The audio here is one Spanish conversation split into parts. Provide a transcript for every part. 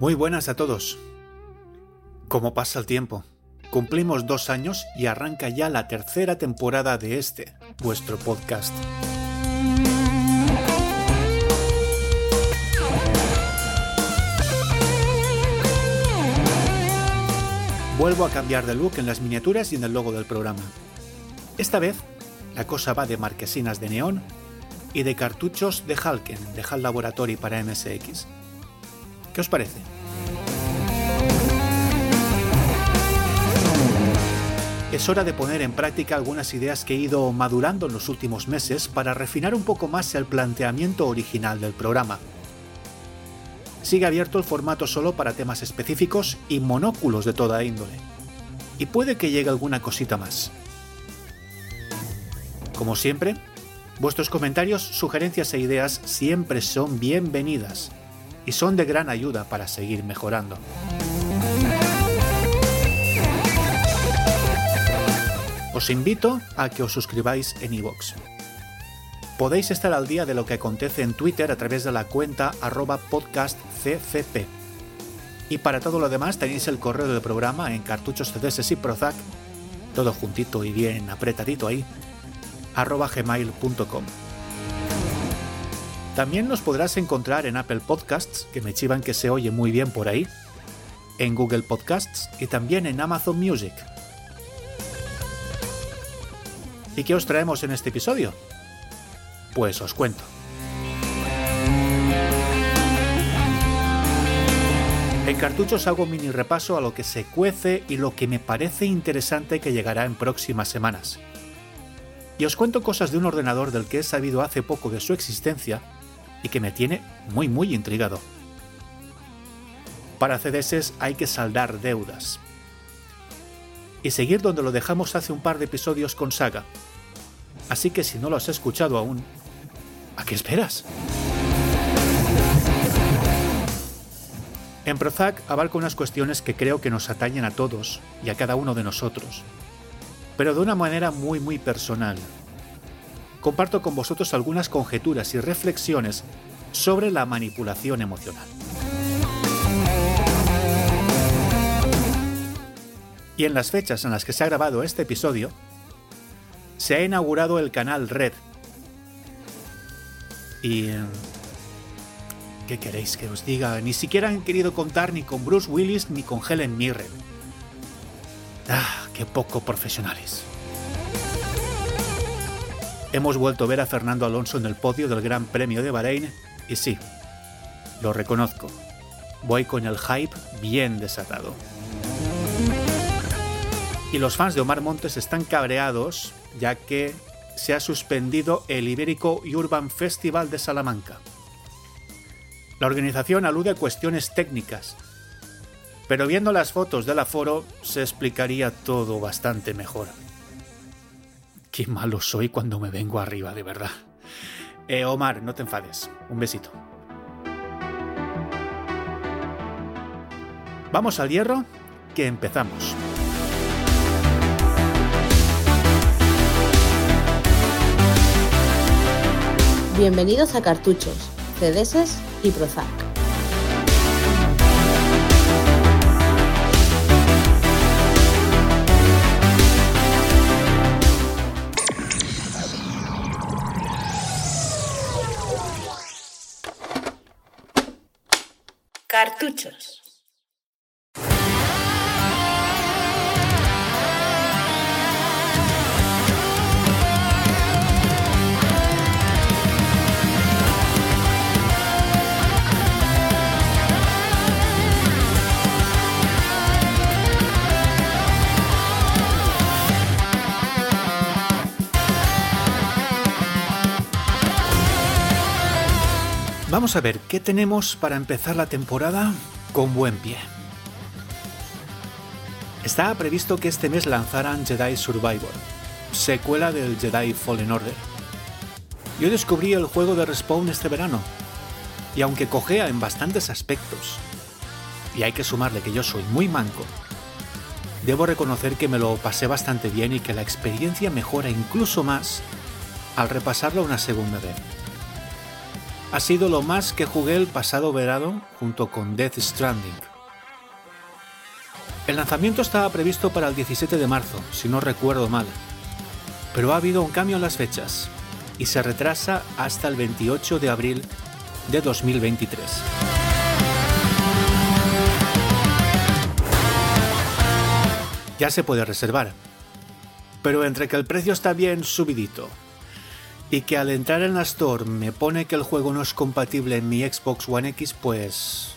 Muy buenas a todos. ¿Cómo pasa el tiempo? Cumplimos dos años y arranca ya la tercera temporada de este, vuestro podcast. Vuelvo a cambiar de look en las miniaturas y en el logo del programa. Esta vez, la cosa va de marquesinas de neón y de cartuchos de Halken, de HAL Laboratory para MSX. ¿Qué os parece? Es hora de poner en práctica algunas ideas que he ido madurando en los últimos meses para refinar un poco más el planteamiento original del programa. Sigue abierto el formato solo para temas específicos y monóculos de toda índole. Y puede que llegue alguna cosita más. Como siempre, vuestros comentarios, sugerencias e ideas siempre son bienvenidas y son de gran ayuda para seguir mejorando. Os invito a que os suscribáis en iVoox. Podéis estar al día de lo que acontece en Twitter a través de la cuenta arroba podcastccp. Y para todo lo demás tenéis el correo del programa en cartuchos CDS y Prozac, todo juntito y bien apretadito ahí, gmail.com. También nos podrás encontrar en Apple Podcasts, que me chivan que se oye muy bien por ahí, en Google Podcasts y también en Amazon Music. ¿Y qué os traemos en este episodio? Pues os cuento. En cartuchos hago un mini repaso a lo que se cuece y lo que me parece interesante que llegará en próximas semanas. Y os cuento cosas de un ordenador del que he sabido hace poco de su existencia y que me tiene muy muy intrigado. Para CDS hay que saldar deudas. Y seguir donde lo dejamos hace un par de episodios con Saga. Así que si no lo has escuchado aún, ¿a qué esperas? En Prozac abarco unas cuestiones que creo que nos atañen a todos y a cada uno de nosotros, pero de una manera muy muy personal, comparto con vosotros algunas conjeturas y reflexiones sobre la manipulación emocional. Y en las fechas en las que se ha grabado este episodio, se ha inaugurado el canal Red. Y... ¿Qué queréis que os diga? Ni siquiera han querido contar ni con Bruce Willis ni con Helen Mirren. Ah, qué poco profesionales. Hemos vuelto a ver a Fernando Alonso en el podio del Gran Premio de Bahrein y sí, lo reconozco, voy con el hype bien desatado. Y los fans de Omar Montes están cabreados ya que se ha suspendido el Ibérico Urban Festival de Salamanca. La organización alude a cuestiones técnicas, pero viendo las fotos del aforo se explicaría todo bastante mejor. Qué malo soy cuando me vengo arriba, de verdad. Eh, Omar, no te enfades. Un besito. Vamos al hierro, que empezamos. Bienvenidos a Cartuchos, CDS y Prozac. Cartuchos. Vamos a ver qué tenemos para empezar la temporada con buen pie. Estaba previsto que este mes lanzaran Jedi Survivor, secuela del Jedi Fallen Order. Yo descubrí el juego de Respawn este verano, y aunque cojea en bastantes aspectos, y hay que sumarle que yo soy muy manco, debo reconocer que me lo pasé bastante bien y que la experiencia mejora incluso más al repasarlo una segunda vez. Ha sido lo más que jugué el pasado verano junto con Death Stranding. El lanzamiento estaba previsto para el 17 de marzo, si no recuerdo mal, pero ha habido un cambio en las fechas y se retrasa hasta el 28 de abril de 2023. Ya se puede reservar, pero entre que el precio está bien subidito y que al entrar en la store me pone que el juego no es compatible en mi Xbox One X, pues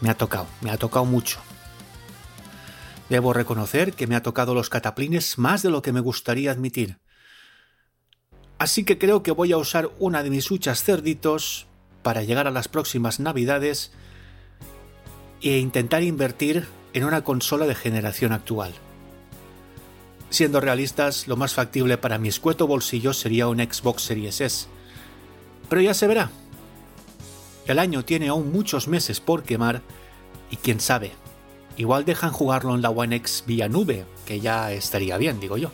me ha tocado, me ha tocado mucho. Debo reconocer que me ha tocado los cataplines más de lo que me gustaría admitir. Así que creo que voy a usar una de mis huchas cerditos para llegar a las próximas navidades e intentar invertir en una consola de generación actual. Siendo realistas, lo más factible para mi escueto bolsillo sería un Xbox Series S. Pero ya se verá. El año tiene aún muchos meses por quemar y quién sabe, igual dejan jugarlo en la One X vía nube, que ya estaría bien, digo yo.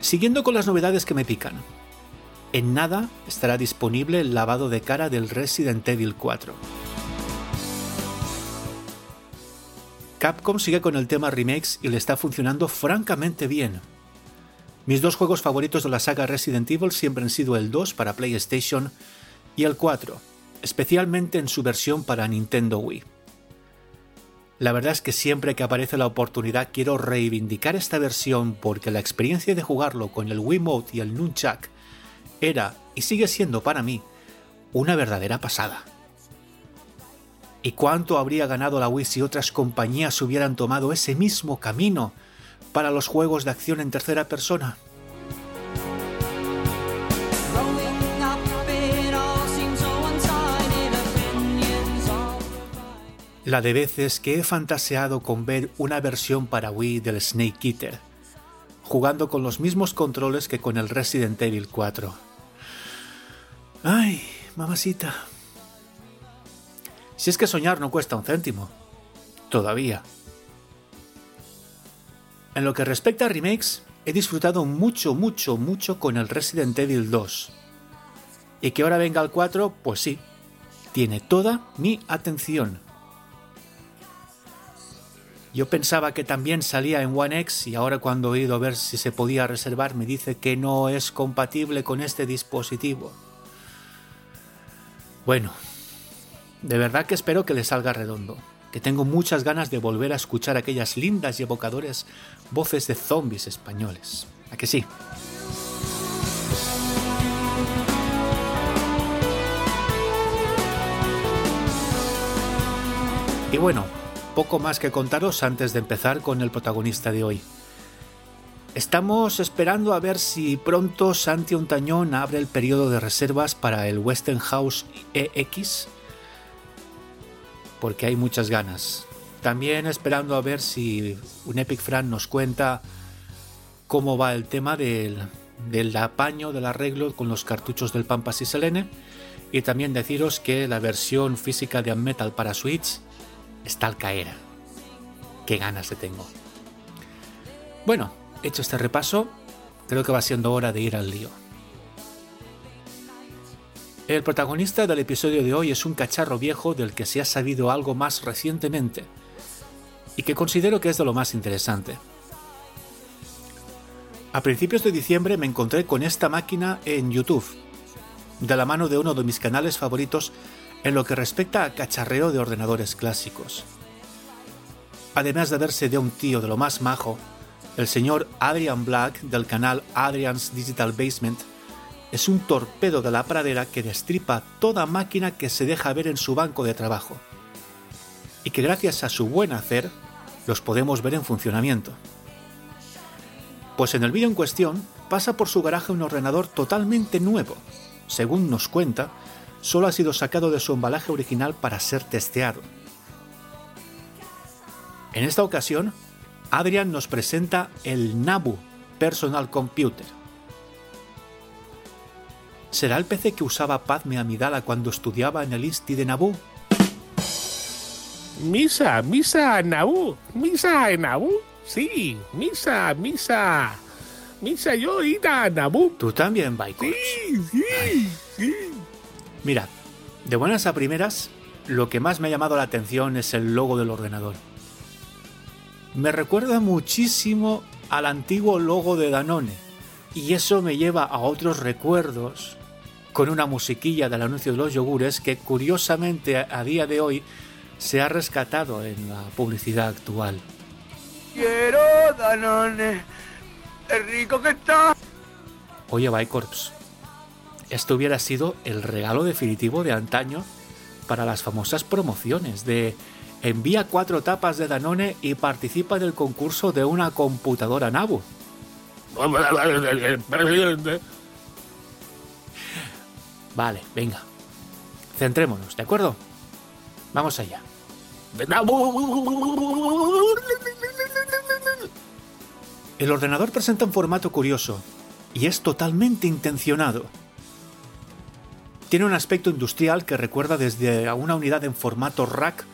Siguiendo con las novedades que me pican. En nada estará disponible el lavado de cara del Resident Evil 4. Capcom sigue con el tema remakes y le está funcionando francamente bien. Mis dos juegos favoritos de la saga Resident Evil siempre han sido el 2 para PlayStation y el 4, especialmente en su versión para Nintendo Wii. La verdad es que siempre que aparece la oportunidad quiero reivindicar esta versión porque la experiencia de jugarlo con el Wiimote y el Nunchuck era y sigue siendo para mí una verdadera pasada. ¿Y cuánto habría ganado la Wii si otras compañías hubieran tomado ese mismo camino para los juegos de acción en tercera persona? La de veces que he fantaseado con ver una versión para Wii del Snake Eater, jugando con los mismos controles que con el Resident Evil 4. ¡Ay, mamacita! Si es que soñar no cuesta un céntimo. Todavía. En lo que respecta a remakes, he disfrutado mucho, mucho, mucho con el Resident Evil 2. Y que ahora venga el 4, pues sí, tiene toda mi atención. Yo pensaba que también salía en One X y ahora cuando he ido a ver si se podía reservar me dice que no es compatible con este dispositivo. Bueno, de verdad que espero que le salga redondo, que tengo muchas ganas de volver a escuchar aquellas lindas y evocadores voces de zombies españoles. ¿A que sí? Y bueno, poco más que contaros antes de empezar con el protagonista de hoy. Estamos esperando a ver si pronto Santi Ontañón abre el periodo de reservas para el Westinghouse EX porque hay muchas ganas. También esperando a ver si un Epic Fran nos cuenta cómo va el tema del, del apaño, del arreglo con los cartuchos del Pampas y Selene. Y también deciros que la versión física de Metal para Switch está al caer. Qué ganas le tengo. Bueno, hecho este repaso, creo que va siendo hora de ir al lío. El protagonista del episodio de hoy es un cacharro viejo del que se ha sabido algo más recientemente y que considero que es de lo más interesante. A principios de diciembre me encontré con esta máquina en YouTube, de la mano de uno de mis canales favoritos en lo que respecta a cacharreo de ordenadores clásicos. Además de verse de un tío de lo más majo, el señor Adrian Black del canal Adrian's Digital Basement es un torpedo de la pradera que destripa toda máquina que se deja ver en su banco de trabajo, y que gracias a su buen hacer los podemos ver en funcionamiento. Pues en el vídeo en cuestión pasa por su garaje un ordenador totalmente nuevo. Según nos cuenta, solo ha sido sacado de su embalaje original para ser testeado. En esta ocasión, Adrian nos presenta el Nabu Personal Computer, ¿Será el PC que usaba Padme Amidala cuando estudiaba en el Insti de Naboo? Misa, misa, Naboo, misa, Naboo, sí, misa, misa. mi señorita Nabu. Tú también, Bicorps. Sí, sí, sí. Mira, de buenas a primeras, lo que más me ha llamado la atención es el logo del ordenador. Me recuerda muchísimo al antiguo logo de Danone, y eso me lleva a otros recuerdos con una musiquilla del anuncio de los yogures que curiosamente a día de hoy se ha rescatado en la publicidad actual. Quiero Danone. ¡Qué rico que está! Oye, Bicorps, esto hubiera sido el regalo definitivo de antaño para las famosas promociones de envía cuatro tapas de Danone y participa del concurso de una computadora Nabu. Vale, venga. Centrémonos, ¿de acuerdo? Vamos allá. El ordenador presenta un formato curioso y es totalmente intencionado. Tiene un aspecto industrial que recuerda desde a una unidad en formato rack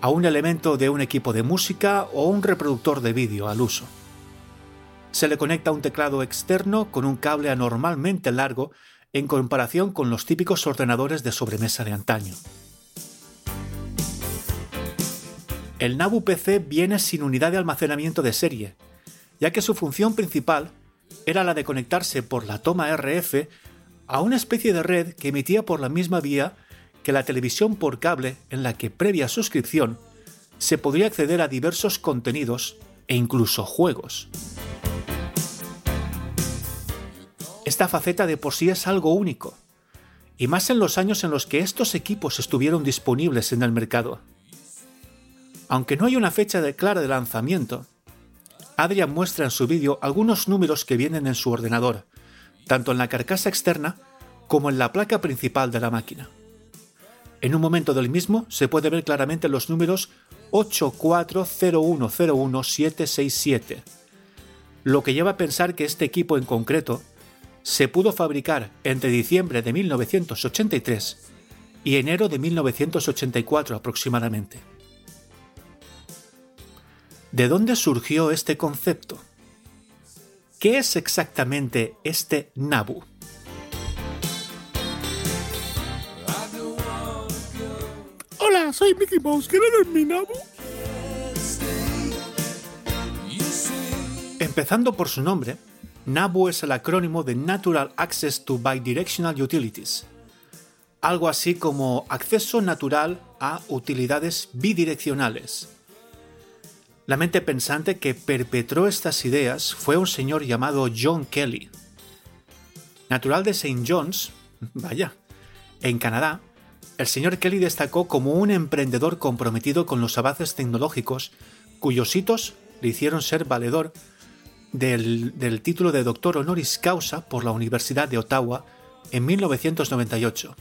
a un elemento de un equipo de música o un reproductor de vídeo al uso. Se le conecta un teclado externo con un cable anormalmente largo en comparación con los típicos ordenadores de sobremesa de antaño. El Nabu PC viene sin unidad de almacenamiento de serie, ya que su función principal era la de conectarse por la toma RF a una especie de red que emitía por la misma vía que la televisión por cable en la que previa suscripción se podría acceder a diversos contenidos e incluso juegos. Esta faceta de por sí es algo único, y más en los años en los que estos equipos estuvieron disponibles en el mercado. Aunque no hay una fecha de clara de lanzamiento, Adrian muestra en su vídeo algunos números que vienen en su ordenador, tanto en la carcasa externa como en la placa principal de la máquina. En un momento del mismo se puede ver claramente los números 840101767, lo que lleva a pensar que este equipo en concreto se pudo fabricar entre diciembre de 1983 y enero de 1984 aproximadamente. ¿De dónde surgió este concepto? ¿Qué es exactamente este Nabu? Hola, soy Mickey Mouse. ¿Quieres ver mi Nabu? Empezando por su nombre, NABU es el acrónimo de Natural Access to Bidirectional Utilities, algo así como acceso natural a utilidades bidireccionales. La mente pensante que perpetró estas ideas fue un señor llamado John Kelly. Natural de St. John's, vaya, en Canadá, el señor Kelly destacó como un emprendedor comprometido con los avances tecnológicos cuyos hitos le hicieron ser valedor del, título de doctor honoris causa por la Universidad de Ottawa en 1998.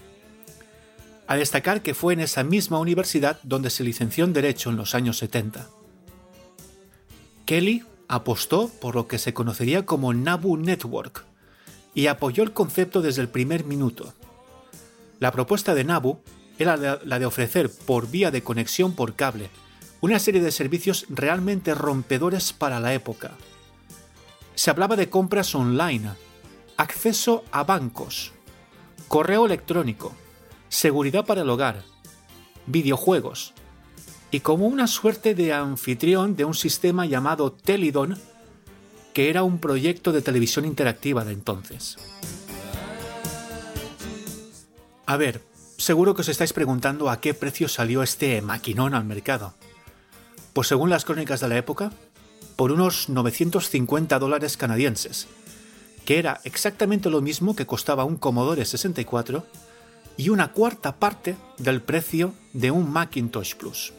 A destacar que fue en esa misma universidad donde se licenció en Derecho en los años 70. Kelly apostó por lo que se conocería como Nabu Network y apoyó el concepto desde el primer minuto. La propuesta de Nabu era la de ofrecer por vía de conexión por cable una serie de servicios realmente rompedores para la época. Se hablaba de compras online, acceso a bancos, correo electrónico, seguridad para el hogar, videojuegos, y como una suerte de anfitrión de un sistema llamado Telidon, que era un proyecto de televisión interactiva de entonces. A ver, seguro que os estáis preguntando a qué precio salió este maquinón al mercado. Pues según las crónicas de la época, por unos 950 dólares canadienses, que era exactamente lo mismo que costaba un Commodore 64 y una cuarta parte del precio de un Macintosh Plus.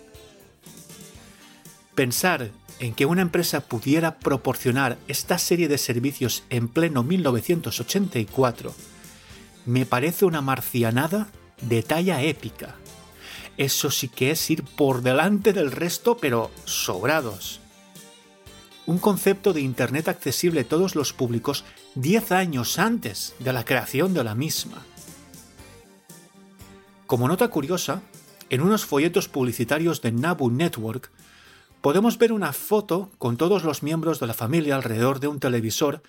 Pensar en que una empresa pudiera proporcionar esta serie de servicios en pleno 1984 me parece una marcianada de talla épica. Eso sí que es ir por delante del resto, pero sobrados. Un concepto de Internet accesible a todos los públicos 10 años antes de la creación de la misma. Como nota curiosa, en unos folletos publicitarios de Nabu Network podemos ver una foto con todos los miembros de la familia alrededor de un televisor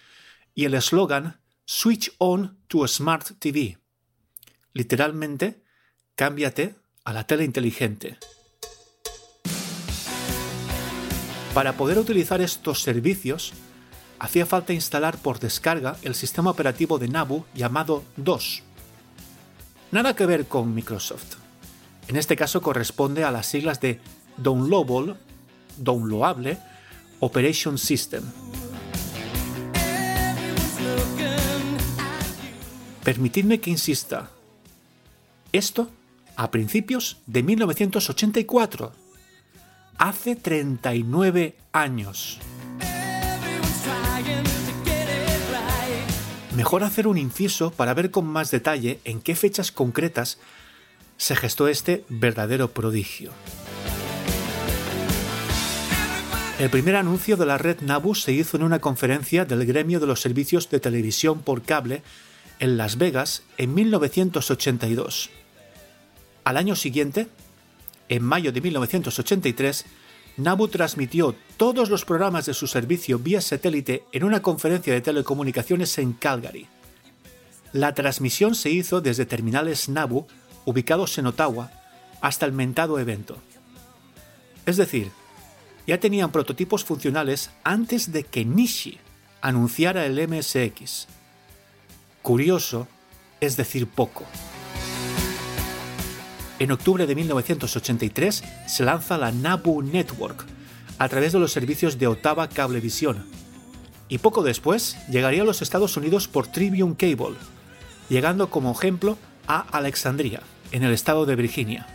y el eslogan Switch on to Smart TV. Literalmente, cámbiate a la tele inteligente. Para poder utilizar estos servicios, hacía falta instalar por descarga el sistema operativo de Nabu llamado DOS. Nada que ver con Microsoft. En este caso corresponde a las siglas de Downloadable, Downloadable Operation System. Permitidme que insista. Esto a principios de 1984. Hace 39 años. Mejor hacer un inciso para ver con más detalle en qué fechas concretas se gestó este verdadero prodigio. El primer anuncio de la red Nabu se hizo en una conferencia del gremio de los servicios de televisión por cable en Las Vegas en 1982. Al año siguiente, en mayo de 1983, Nabu transmitió todos los programas de su servicio vía satélite en una conferencia de telecomunicaciones en Calgary. La transmisión se hizo desde terminales Nabu ubicados en Ottawa hasta el mentado evento. Es decir, ya tenían prototipos funcionales antes de que Nishi anunciara el MSX. Curioso, es decir, poco. En octubre de 1983 se lanza la Nabu Network a través de los servicios de Ottawa Cablevisión. Y poco después llegaría a los Estados Unidos por Tribune Cable, llegando como ejemplo a Alexandria, en el estado de Virginia.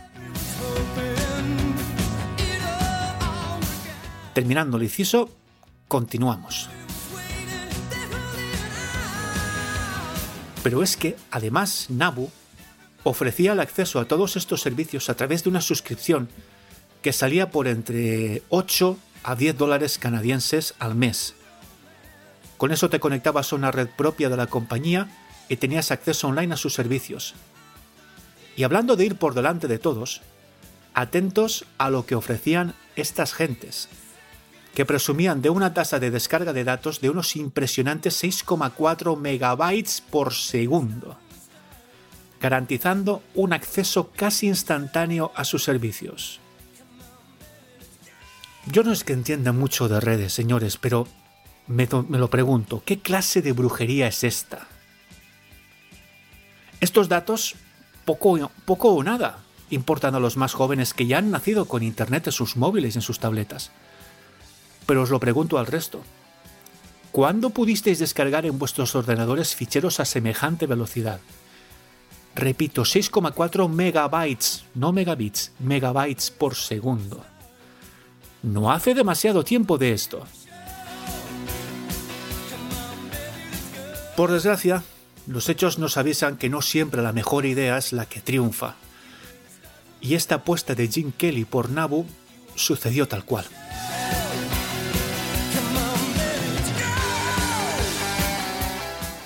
Terminando el inciso, continuamos. Pero es que, además, Nabu ofrecía el acceso a todos estos servicios a través de una suscripción que salía por entre 8 a 10 dólares canadienses al mes. Con eso te conectabas a una red propia de la compañía y tenías acceso online a sus servicios. Y hablando de ir por delante de todos, atentos a lo que ofrecían estas gentes, que presumían de una tasa de descarga de datos de unos impresionantes 6,4 megabytes por segundo, garantizando un acceso casi instantáneo a sus servicios. Yo no es que entienda mucho de redes, señores, pero me, lo pregunto, ¿qué clase de brujería es esta? Estos datos, poco, poco o nada, importan a los más jóvenes que ya han nacido con Internet en sus móviles y en sus tabletas pero os lo pregunto al resto. ¿Cuándo pudisteis descargar en vuestros ordenadores ficheros a semejante velocidad? Repito, 6,4 megabytes, no megabits, megabytes por segundo. No hace demasiado tiempo de esto. Por desgracia, los hechos nos avisan que no siempre la mejor idea es la que triunfa. Y esta apuesta de Jim Kelly por Nabu sucedió tal cual.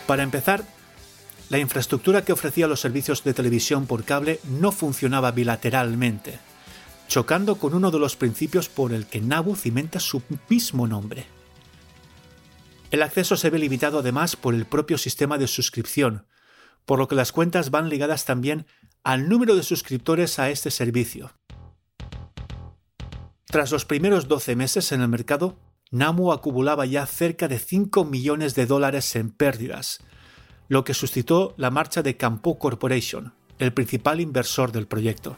Para empezar, la infraestructura que ofrecía los servicios de televisión por cable no funcionaba bilateralmente, chocando con uno de los principios por el que Nabu cimenta su mismo nombre. El acceso se ve limitado además por el propio sistema de suscripción, por lo que las cuentas van ligadas también al número de suscriptores a este servicio. Tras los primeros 12 meses en el mercado, Namu acumulaba ya cerca de 5 millones de dólares en pérdidas, lo que suscitó la marcha de Campo Corporation, el principal inversor del proyecto.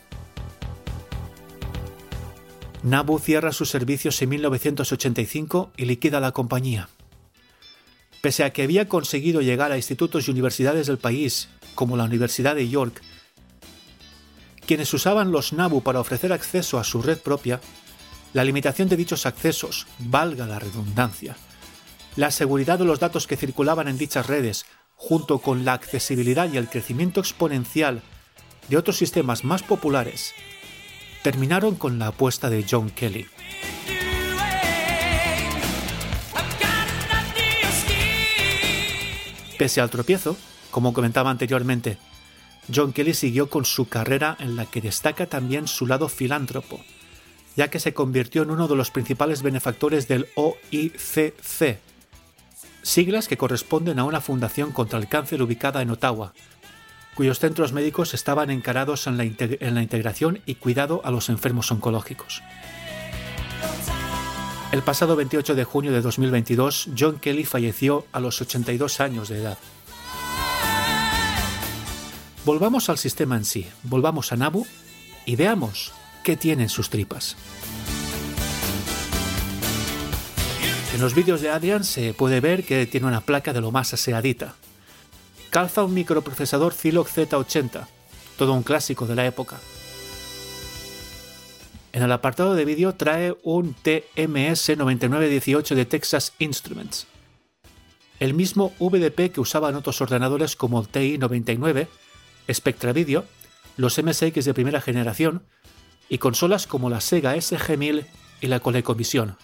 Nabu cierra sus servicios en 1985 y liquida la compañía. Pese a que había conseguido llegar a institutos y universidades del país, como la Universidad de York, quienes usaban los Nabu para ofrecer acceso a su red propia, la limitación de dichos accesos, valga la redundancia, la seguridad de los datos que circulaban en dichas redes, junto con la accesibilidad y el crecimiento exponencial de otros sistemas más populares, terminaron con la apuesta de John Kelly. Pese al tropiezo, como comentaba anteriormente, John Kelly siguió con su carrera en la que destaca también su lado filántropo, ya que se convirtió en uno de los principales benefactores del OICC, siglas que corresponden a una fundación contra el cáncer ubicada en Ottawa, cuyos centros médicos estaban encarados en la, integración y cuidado a los enfermos oncológicos. El pasado 28 de junio de 2022, John Kelly falleció a los 82 años de edad. Volvamos al sistema en sí, volvamos a Nabu y veamos qué tienen sus tripas. En los vídeos de Adrian se puede ver que tiene una placa de lo más aseadita. Calza un microprocesador Zilog Z80, todo un clásico de la época. En el apartado de vídeo trae un TMS9918 de Texas Instruments, el mismo VDP que usaban otros ordenadores como el TI-99, Spectra Video, los MSX de primera generación y consolas como la Sega SG-1000 y la ColecoVision.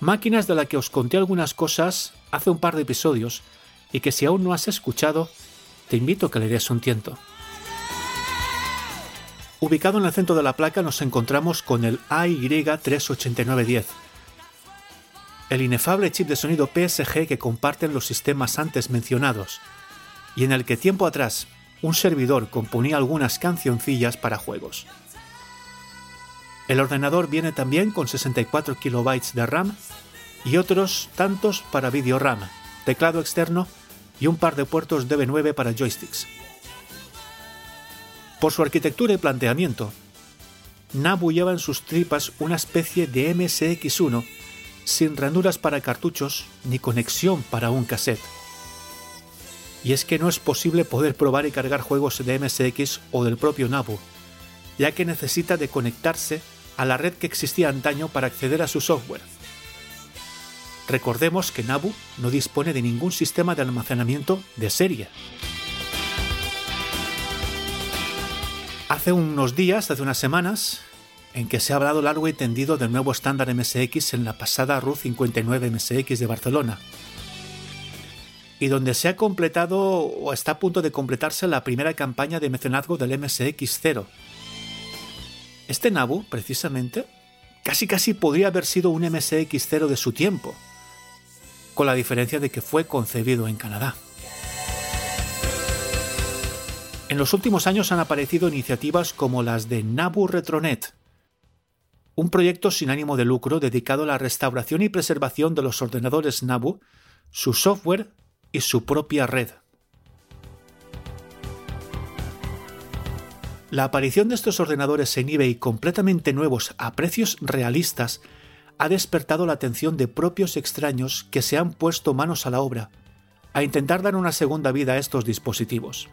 Máquinas de la que os conté algunas cosas hace un par de episodios y que si aún no has escuchado, te invito a que le des un tiento. Ubicado en el centro de la placa nos encontramos con el AY38910, el inefable chip de sonido PSG que comparten los sistemas antes mencionados, y en el que tiempo atrás un servidor componía algunas cancioncillas para juegos. El ordenador viene también con 64 KB de RAM y otros tantos para video RAM, teclado externo y un par de puertos DB9 para joysticks. Por su arquitectura y planteamiento, Nabu lleva en sus tripas una especie de MSX1 sin ranuras para cartuchos ni conexión para un cassette. Y es que no es posible poder probar y cargar juegos de MSX o del propio Nabu, ya que necesita de conectarse a la red que existía antaño para acceder a su software. Recordemos que Nabu no dispone de ningún sistema de almacenamiento de serie. Hace unos días, hace unas semanas, en que se ha hablado largo y tendido del nuevo estándar MSX en la pasada RU 59 MSX de Barcelona, y donde se ha completado o está a punto de completarse la primera campaña de mecenazgo del MSX 0. Este Nabu, precisamente, casi casi podría haber sido un MSX 0 de su tiempo, con la diferencia de que fue concebido en Canadá. En los últimos años han aparecido iniciativas como las de Nabu Retronet, un proyecto sin ánimo de lucro dedicado a la restauración y preservación de los ordenadores Nabu, su software y su propia red. La aparición de estos ordenadores en eBay completamente nuevos a precios realistas ha despertado la atención de propios extraños que se han puesto manos a la obra a intentar dar una segunda vida a estos dispositivos.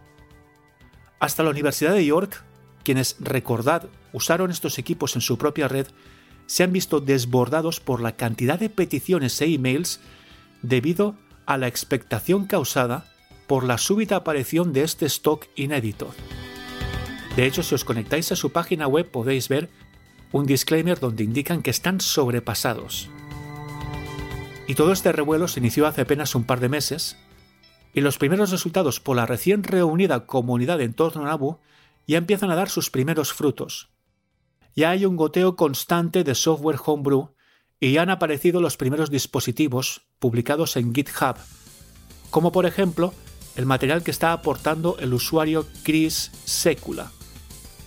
Hasta la Universidad de York, quienes, recordad, usaron estos equipos en su propia red, se han visto desbordados por la cantidad de peticiones e emails debido a la expectación causada por la súbita aparición de este stock inédito. De hecho, si os conectáis a su página web podéis ver un disclaimer donde indican que están sobrepasados. Y todo este revuelo se inició hace apenas un par de meses, y los primeros resultados por la recién reunida comunidad en torno a Nabu ya empiezan a dar sus primeros frutos. Ya hay un goteo constante de software homebrew y ya han aparecido los primeros dispositivos publicados en GitHub, como por ejemplo el material que está aportando el usuario Chris Secula,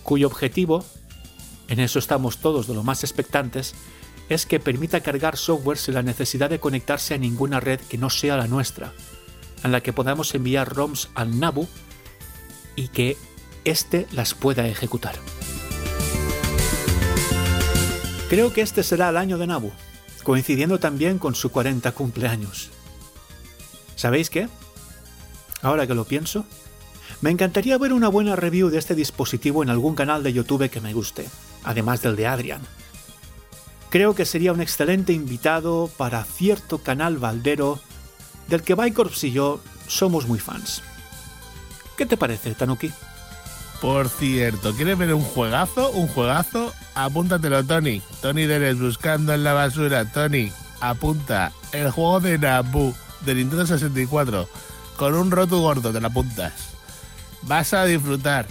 cuyo objetivo, en eso estamos todos de lo más expectantes, es que permita cargar software sin la necesidad de conectarse a ninguna red que no sea la nuestra, en la que podamos enviar ROMs al Nabu y que éste las pueda ejecutar. Creo que este será el año de Nabu, coincidiendo también con su 40 cumpleaños. ¿Sabéis qué? Ahora que lo pienso, me encantaría ver una buena review de este dispositivo en algún canal de YouTube que me guste, además del de Adrian. Creo que sería un excelente invitado para cierto canal baldero del que Bicorps y yo somos muy fans. ¿Qué te parece, Tanuki? Por cierto, ¿quieres ver un juegazo? Un juegazo, apúntatelo, Tony. Tony Deres buscando en la basura. Tony, apunta el juego de Nabu de Nintendo 64 con un roto gordo, te la apuntas. Vas a disfrutar.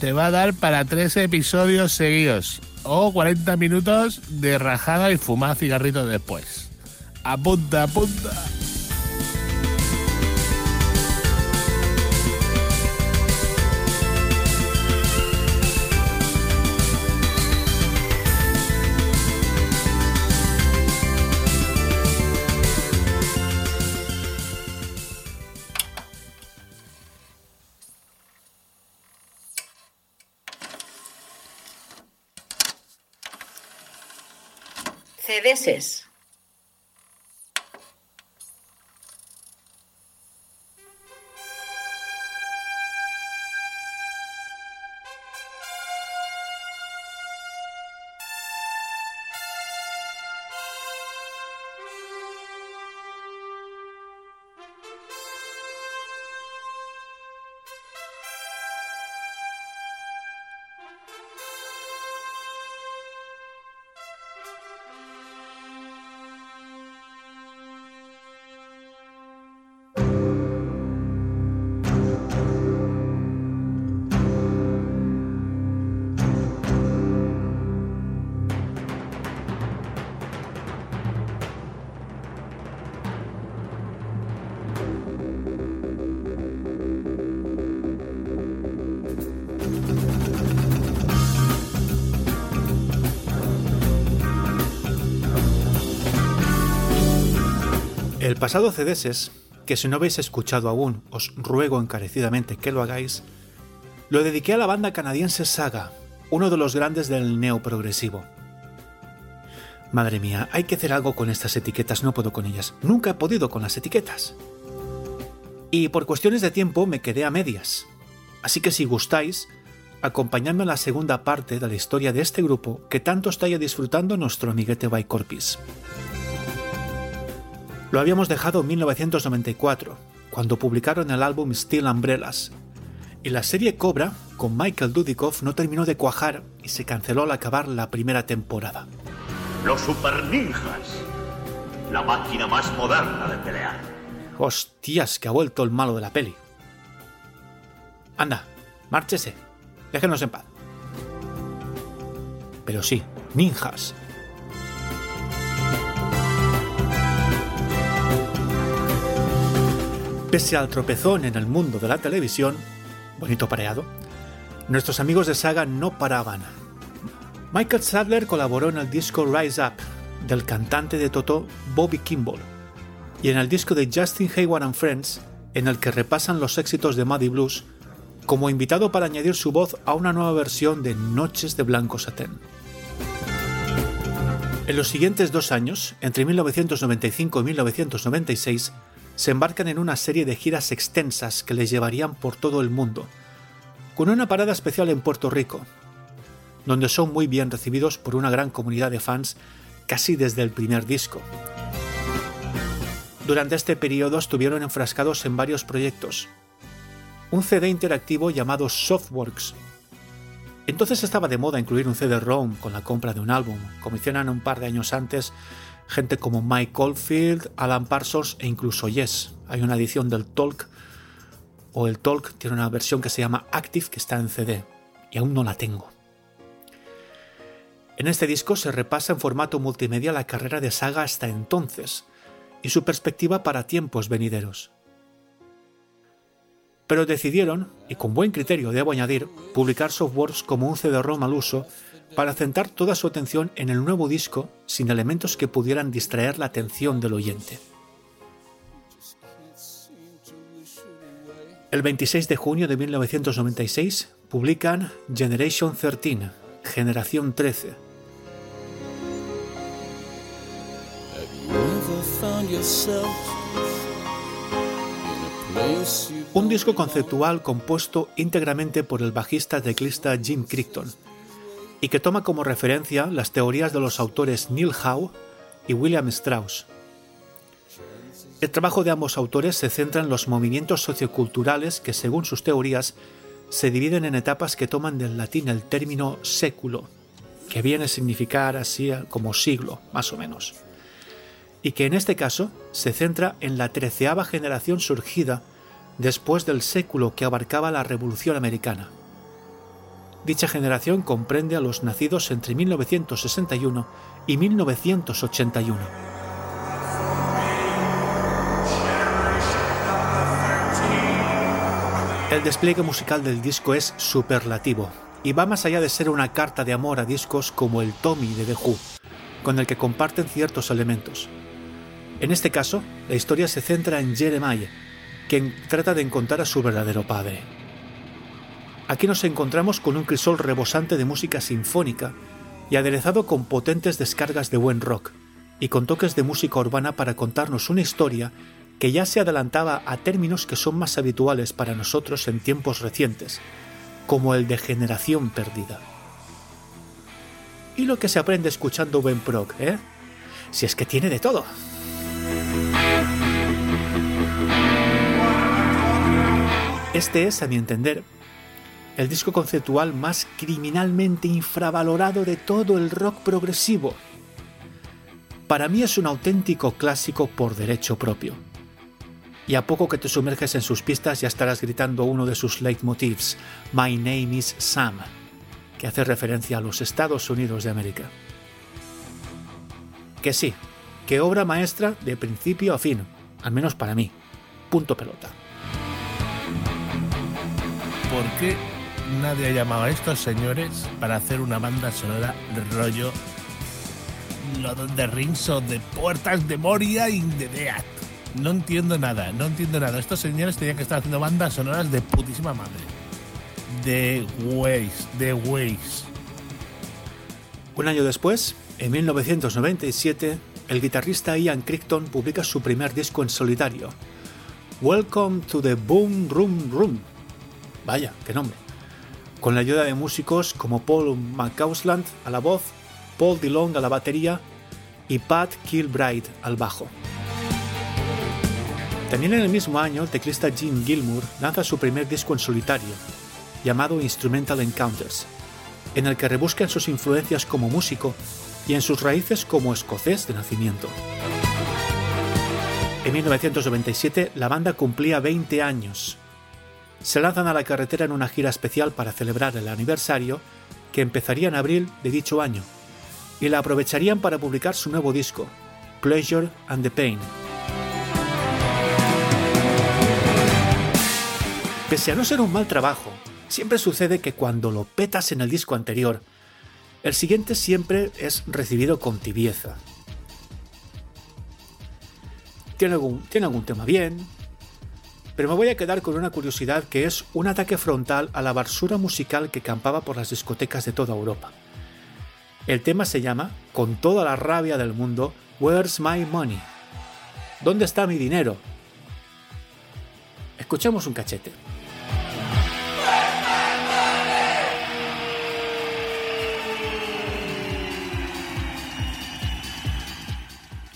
Te va a dar para tres episodios seguidos o 40 minutos de rajada y fumar cigarritos después. Apunta, apunta. CDS. Pasado CDS, que si no habéis escuchado aún, os ruego encarecidamente que lo hagáis, lo dediqué a la banda canadiense Saga, uno de los grandes del neoprogresivo. Madre mía, hay que hacer algo con estas etiquetas, no puedo con ellas. Nunca he podido con las etiquetas. Y por cuestiones de tiempo me quedé a medias. Así que si gustáis, acompañadme en la segunda parte de la historia de este grupo que tanto está ya disfrutando nuestro amiguete Corpis. Lo habíamos dejado en 1994, cuando publicaron el álbum Steel Umbrellas, y la serie Cobra, con Michael Dudikoff, no terminó de cuajar y se canceló al acabar la primera temporada. Los Super Ninjas, la máquina más moderna de pelear. Hostias, que ha vuelto el malo de la peli. Anda, márchese, déjenos en paz. Pero sí, ninjas, Pese al tropezón en el mundo de la televisión, bonito pareado, nuestros amigos de Saga no paraban. Michael Sadler colaboró en el disco Rise Up del cantante de Toto Bobby Kimball y en el disco de Justin Hayward and Friends, en el que repasan los éxitos de Muddy Blues, como invitado para añadir su voz a una nueva versión de Noches de Blanco Satén. En los siguientes dos años, entre 1995 y 1996, se embarcan en una serie de giras extensas que les llevarían por todo el mundo, con una parada especial en Puerto Rico, donde son muy bien recibidos por una gran comunidad de fans casi desde el primer disco. Durante este periodo estuvieron enfrascados en varios proyectos. Un CD interactivo llamado Softworks. Entonces estaba de moda incluir un CD-ROM con la compra de un álbum, como hicieron un par de años antes gente como Mike Oldfield, Alan Parsons e incluso Yes. Hay una edición del Talk, o el Talk tiene una versión que se llama Active que está en CD, y aún no la tengo. En este disco se repasa en formato multimedia la carrera de Saga hasta entonces y su perspectiva para tiempos venideros. Pero decidieron, y con buen criterio debo añadir, publicar softwares como un CD-ROM al uso para centrar toda su atención en el nuevo disco sin elementos que pudieran distraer la atención del oyente. El 26 de junio de 1996 publican Generation 13, Generación 13. Un disco conceptual compuesto íntegramente por el bajista teclista Jim Crichton, y que toma como referencia las teorías de los autores Neil Howe y William Strauss. El trabajo de ambos autores se centra en los movimientos socioculturales que, según sus teorías, se dividen en etapas que toman del latín el término século, que viene a significar así como siglo, más o menos, y que en este caso se centra en la treceava generación surgida después del século que abarcaba la Revolución Americana. Dicha generación comprende a los nacidos entre 1961 y 1981. El despliegue musical del disco es superlativo y va más allá de ser una carta de amor a discos como el Tommy de The Who, con el que comparten ciertos elementos. En este caso, la historia se centra en Jeremiah, quien trata de encontrar a su verdadero padre. Aquí nos encontramos con un crisol rebosante de música sinfónica y aderezado con potentes descargas de buen rock y con toques de música urbana para contarnos una historia que ya se adelantaba a términos que son más habituales para nosotros en tiempos recientes, como el de generación perdida. Y lo que se aprende escuchando buen prog, ¿eh? Si es que tiene de todo. Este es, a mi entender, el disco conceptual más criminalmente infravalorado de todo el rock progresivo. Para mí es un auténtico clásico por derecho propio. Y a poco que te sumerges en sus pistas ya estarás gritando uno de sus leitmotivs, My Name is Sam, que hace referencia a los Estados Unidos de América. Que sí, que obra maestra de principio a fin, al menos para mí. Punto pelota. ¿Por qué nadie ha llamado a estos señores para hacer una banda sonora de rollo the Rings o de Puertas de Moria y de Death? No entiendo nada, no entiendo nada. Estos señores tenían que estar haciendo bandas sonoras de putísima madre. De Ways, de Ways. Un año después, en 1997, el guitarrista Ian Crichton publica su primer disco en solitario, Welcome to the Boom Room Room. Vaya, qué nombre. Con la ayuda de músicos como Paul McCausland a la voz, Paul DeLong a la batería y Pat Kilbride al bajo. También en el mismo año, el teclista Jim Gilmour lanza su primer disco en solitario, llamado Instrumental Encounters, en el que rebusca en sus influencias como músico y en sus raíces como escocés de nacimiento. En 1997 la banda cumplía 20 años. Se lanzan a la carretera en una gira especial para celebrar el aniversario que empezaría en abril de dicho año y la aprovecharían para publicar su nuevo disco, Pleasure and the Pain. Pese a no ser un mal trabajo, siempre sucede que cuando lo petas en el disco anterior, el siguiente siempre es recibido con tibieza. Tiene algún, tiene algún tema bien, pero me voy a quedar con una curiosidad que es un ataque frontal a la basura musical que campaba por las discotecas de toda Europa. El tema se llama, con toda la rabia del mundo, Where's My Money? ¿Dónde está mi dinero? Escuchemos un cachete.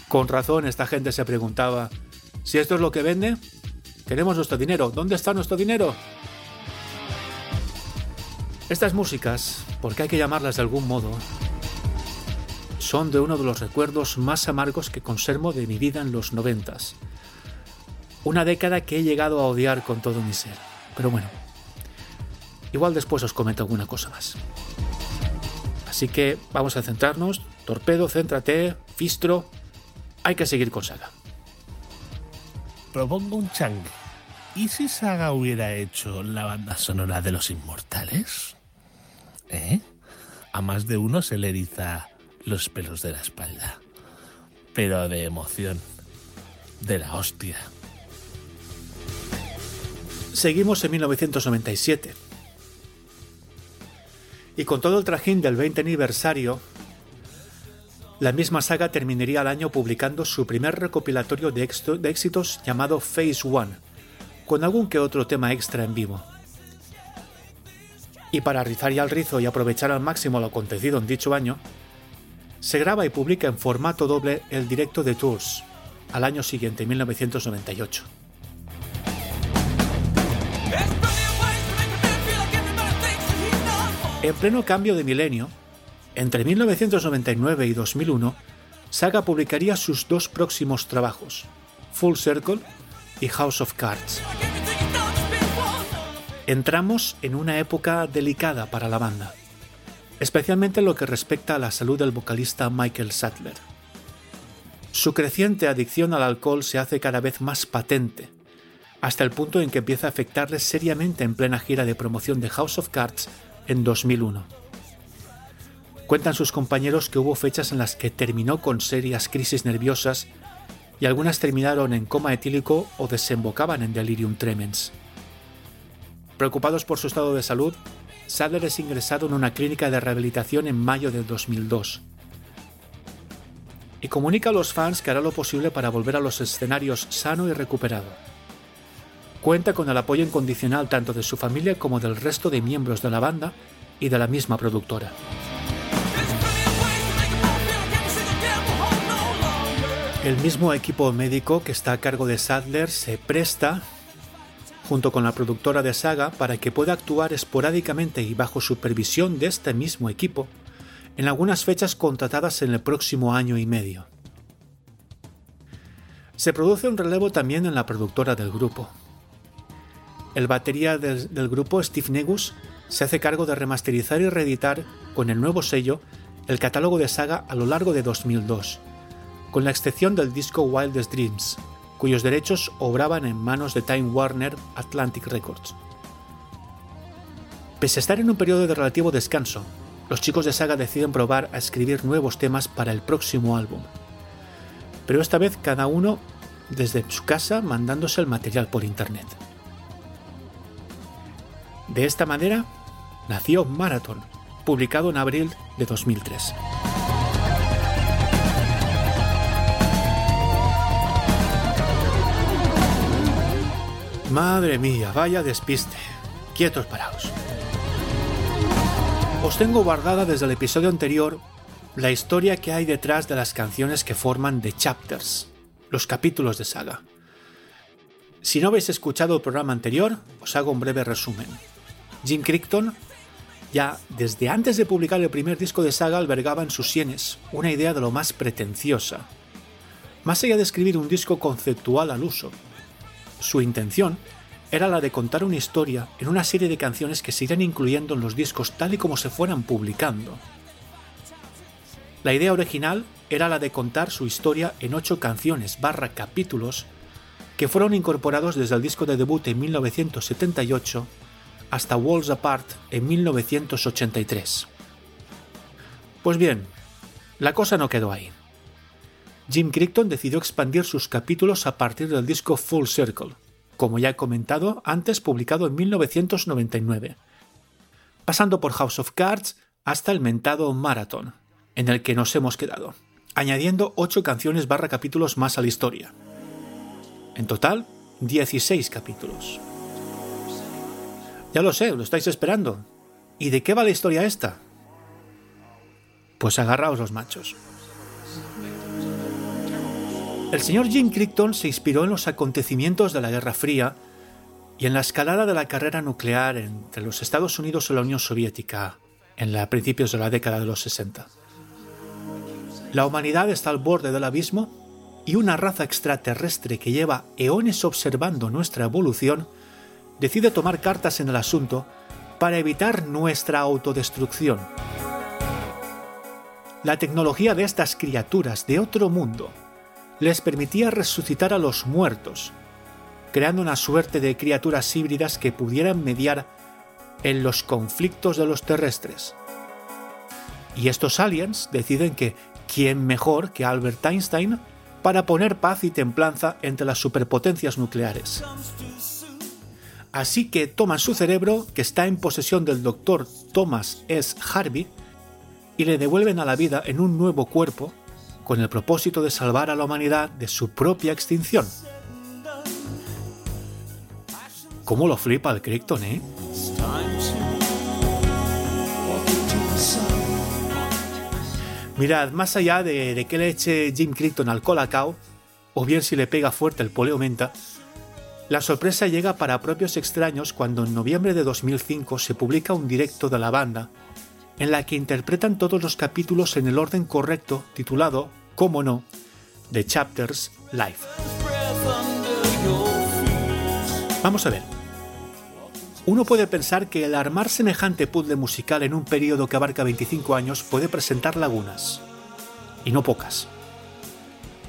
Con razón esta gente se preguntaba, si esto es lo que vende, queremos nuestro dinero, ¿dónde está nuestro dinero? Estas músicas, porque hay que llamarlas de algún modo, son de uno de los recuerdos más amargos que conservo de mi vida en los noventas. Una década que he llegado a odiar con todo mi ser. Pero bueno, igual después os comento alguna cosa más. Así que vamos a centrarnos. Torpedo, céntrate, Fistro, hay que seguir con Saga. Propongo un changue. ¿Y si Saga hubiera hecho la banda sonora de Los Inmortales? ¿Eh? A más de uno se le eriza los pelos de la espalda. Pero de emoción. De la hostia. Seguimos en 1997. Y con todo el trajín del 20 aniversario, la misma saga terminaría el año publicando su primer recopilatorio de, de éxitos llamado Phase One, con algún que otro tema extra en vivo. Y para rizar ya el rizo y aprovechar al máximo lo acontecido en dicho año, se graba y publica en formato doble el directo de Tours, al año siguiente, 1998. En pleno cambio de milenio, entre 1999 y 2001, Saga publicaría sus dos próximos trabajos, Full Circle y House of Cards. Entramos en una época delicada para la banda, especialmente en lo que respecta a la salud del vocalista Michael Sattler. Su creciente adicción al alcohol se hace cada vez más patente, hasta el punto en que empieza a afectarle seriamente en plena gira de promoción de House of Cards en 2001. Cuentan sus compañeros que hubo fechas en las que terminó con serias crisis nerviosas y algunas terminaron en coma etílico o desembocaban en delirium tremens. Preocupados por su estado de salud, Sadler es ingresado en una clínica de rehabilitación en mayo del 2002 y comunica a los fans que hará lo posible para volver a los escenarios sano y recuperado. Cuenta con el apoyo incondicional tanto de su familia como del resto de miembros de la banda y de la misma productora. El mismo equipo médico que está a cargo de Sadler se presta, junto con la productora de Saga, para que pueda actuar esporádicamente y bajo supervisión de este mismo equipo en algunas fechas contratadas en el próximo año y medio. Se produce un relevo también en la productora del grupo. El batería del, grupo, Steve Negus, se hace cargo de remasterizar y reeditar con el nuevo sello el catálogo de Saga a lo largo de 2002 con la excepción del disco Wildest Dreams, cuyos derechos obraban en manos de Time Warner Atlantic Records. Pese a estar en un periodo de relativo descanso, los chicos de Saga deciden probar a escribir nuevos temas para el próximo álbum. Pero esta vez cada uno desde su casa mandándose el material por internet. De esta manera nació Marathon, publicado en abril de 2003. Madre mía, vaya despiste. Quietos paraos. Os tengo guardada desde el episodio anterior la historia que hay detrás de las canciones que forman The Chapters, los capítulos de saga. Si no habéis escuchado el programa anterior, os hago un breve resumen. Jim Crichton, ya desde antes de publicar el primer disco de saga, albergaba en sus sienes una idea de lo más pretenciosa. Más allá de escribir un disco conceptual al uso, su intención era la de contar una historia en una serie de canciones que se irían incluyendo en los discos tal y como se fueran publicando. La idea original era la de contar su historia en ocho canciones barra capítulos que fueron incorporados desde el disco de debut en 1978 hasta Walls Apart en 1983. Pues bien, la cosa no quedó ahí. Jim Crichton decidió expandir sus capítulos a partir del disco Full Circle, como ya he comentado antes publicado en 1999, pasando por House of Cards hasta el mentado Marathon, en el que nos hemos quedado, añadiendo 8 canciones barra capítulos más a la historia. En total, 16 capítulos. Ya lo sé, lo estáis esperando. ¿Y de qué va la historia esta? Pues agarraos los machos. El señor Jim Crichton se inspiró en los acontecimientos de la Guerra Fría y en la escalada de la carrera nuclear entre los Estados Unidos y la Unión Soviética en la, principios de la década de los 60. La humanidad está al borde del abismo y una raza extraterrestre que lleva eones observando nuestra evolución decide tomar cartas en el asunto para evitar nuestra autodestrucción. La tecnología de estas criaturas de otro mundo les permitía resucitar a los muertos, creando una suerte de criaturas híbridas que pudieran mediar en los conflictos de los terrestres. Y estos aliens deciden que quién mejor que Albert Einstein para poner paz y templanza entre las superpotencias nucleares. Así que toman su cerebro, que está en posesión del doctor Thomas S. Harvey, y le devuelven a la vida en un nuevo cuerpo con el propósito de salvar a la humanidad de su propia extinción. ¿Cómo lo flipa el Crichton, eh? Mirad, más allá de, que le eche Jim Crichton al colacao, o bien si le pega fuerte el poleo menta, la sorpresa llega para propios extraños cuando en noviembre de 2005 se publica un directo de la banda en la que interpretan todos los capítulos en el orden correcto, titulado, como no, The Chapters Live. Vamos a ver. Uno puede pensar que el armar semejante puzzle musical en un periodo que abarca 25 años puede presentar lagunas. Y no pocas.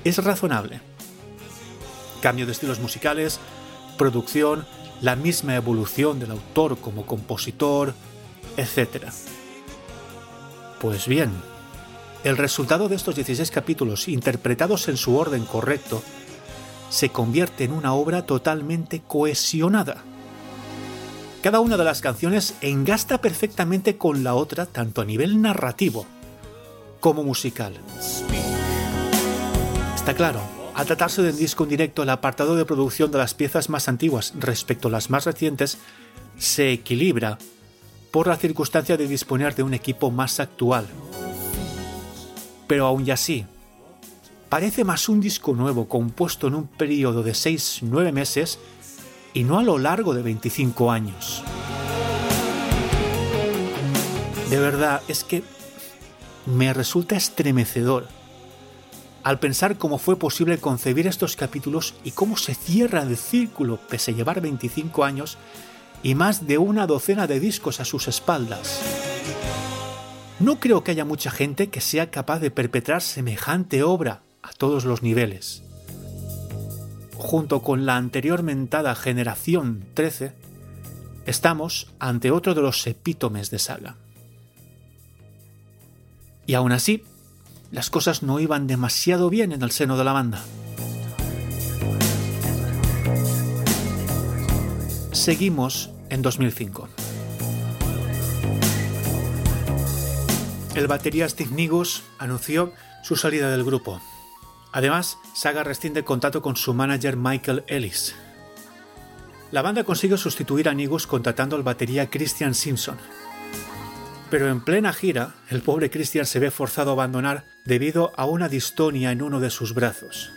Es razonable. Cambio de estilos musicales, producción, la misma evolución del autor como compositor, etc. Pues bien, el resultado de estos 16 capítulos, interpretados en su orden correcto, se convierte en una obra totalmente cohesionada. Cada una de las canciones engasta perfectamente con la otra, tanto a nivel narrativo como musical. Está claro, al tratarse del disco en directo, el apartado de producción de las piezas más antiguas respecto a las más recientes se equilibra por la circunstancia de disponer de un equipo más actual. Pero aún y así, parece más un disco nuevo compuesto en un periodo de 6-9 meses y no a lo largo de 25 años. De verdad, es que me resulta estremecedor al pensar cómo fue posible concebir estos capítulos y cómo se cierra el círculo pese a llevar 25 años y más de una docena de discos a sus espaldas. No creo que haya mucha gente que sea capaz de perpetrar semejante obra a todos los niveles. Junto con la anterior mentada generación 13, estamos ante otro de los epítomes de saga. Y aún así, las cosas no iban demasiado bien en el seno de la banda. Seguimos en 2005. El batería Steve Nigus anunció su salida del grupo. Además, Saga rescinde contacto con su manager Michael Ellis. La banda consigue sustituir a Nigus contratando al batería Christian Simpson, pero en plena gira, el pobre Christian se ve forzado a abandonar debido a una distonia en uno de sus brazos.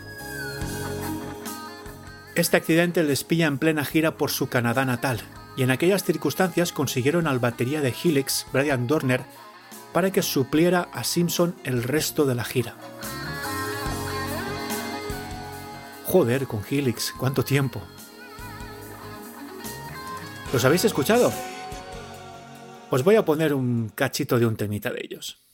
Este accidente les pilla en plena gira por su Canadá natal, y en aquellas circunstancias consiguieron al batería de Helix, Brian Dorner, para que supliera a Simpson el resto de la gira. Joder, con Helix, ¿cuánto tiempo? ¿Los habéis escuchado? Os voy a poner un cachito de un temita de ellos.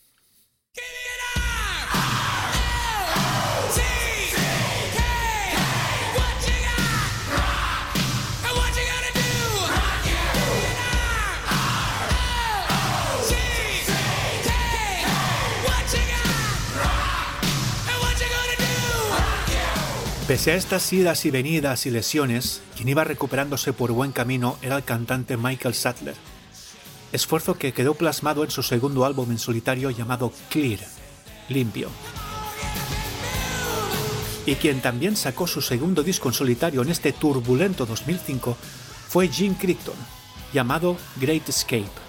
Pese a estas idas y venidas y lesiones, quien iba recuperándose por buen camino era el cantante Michael Sattler esfuerzo que quedó plasmado en su segundo álbum en solitario llamado Clear, limpio. Y quien también sacó su segundo disco en solitario en este turbulento 2005 fue Jim Crichton, llamado Great Escape.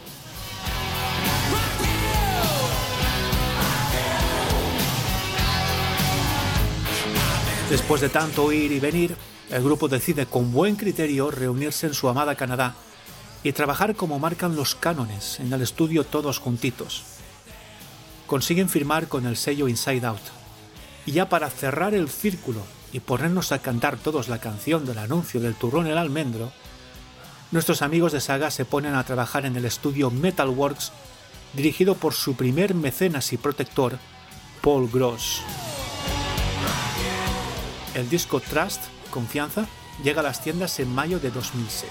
Después de tanto ir y venir, el grupo decide con buen criterio reunirse en su amada Canadá y trabajar como marcan los cánones en el estudio todos juntitos. Consiguen firmar con el sello Inside Out. Y ya para cerrar el círculo y ponernos a cantar todos la canción del anuncio del turrón el almendro, nuestros amigos de Saga se ponen a trabajar en el estudio Metalworks, dirigido por su primer mecenas y protector, Paul Gross. El disco Trust, Confianza, llega a las tiendas en mayo de 2006.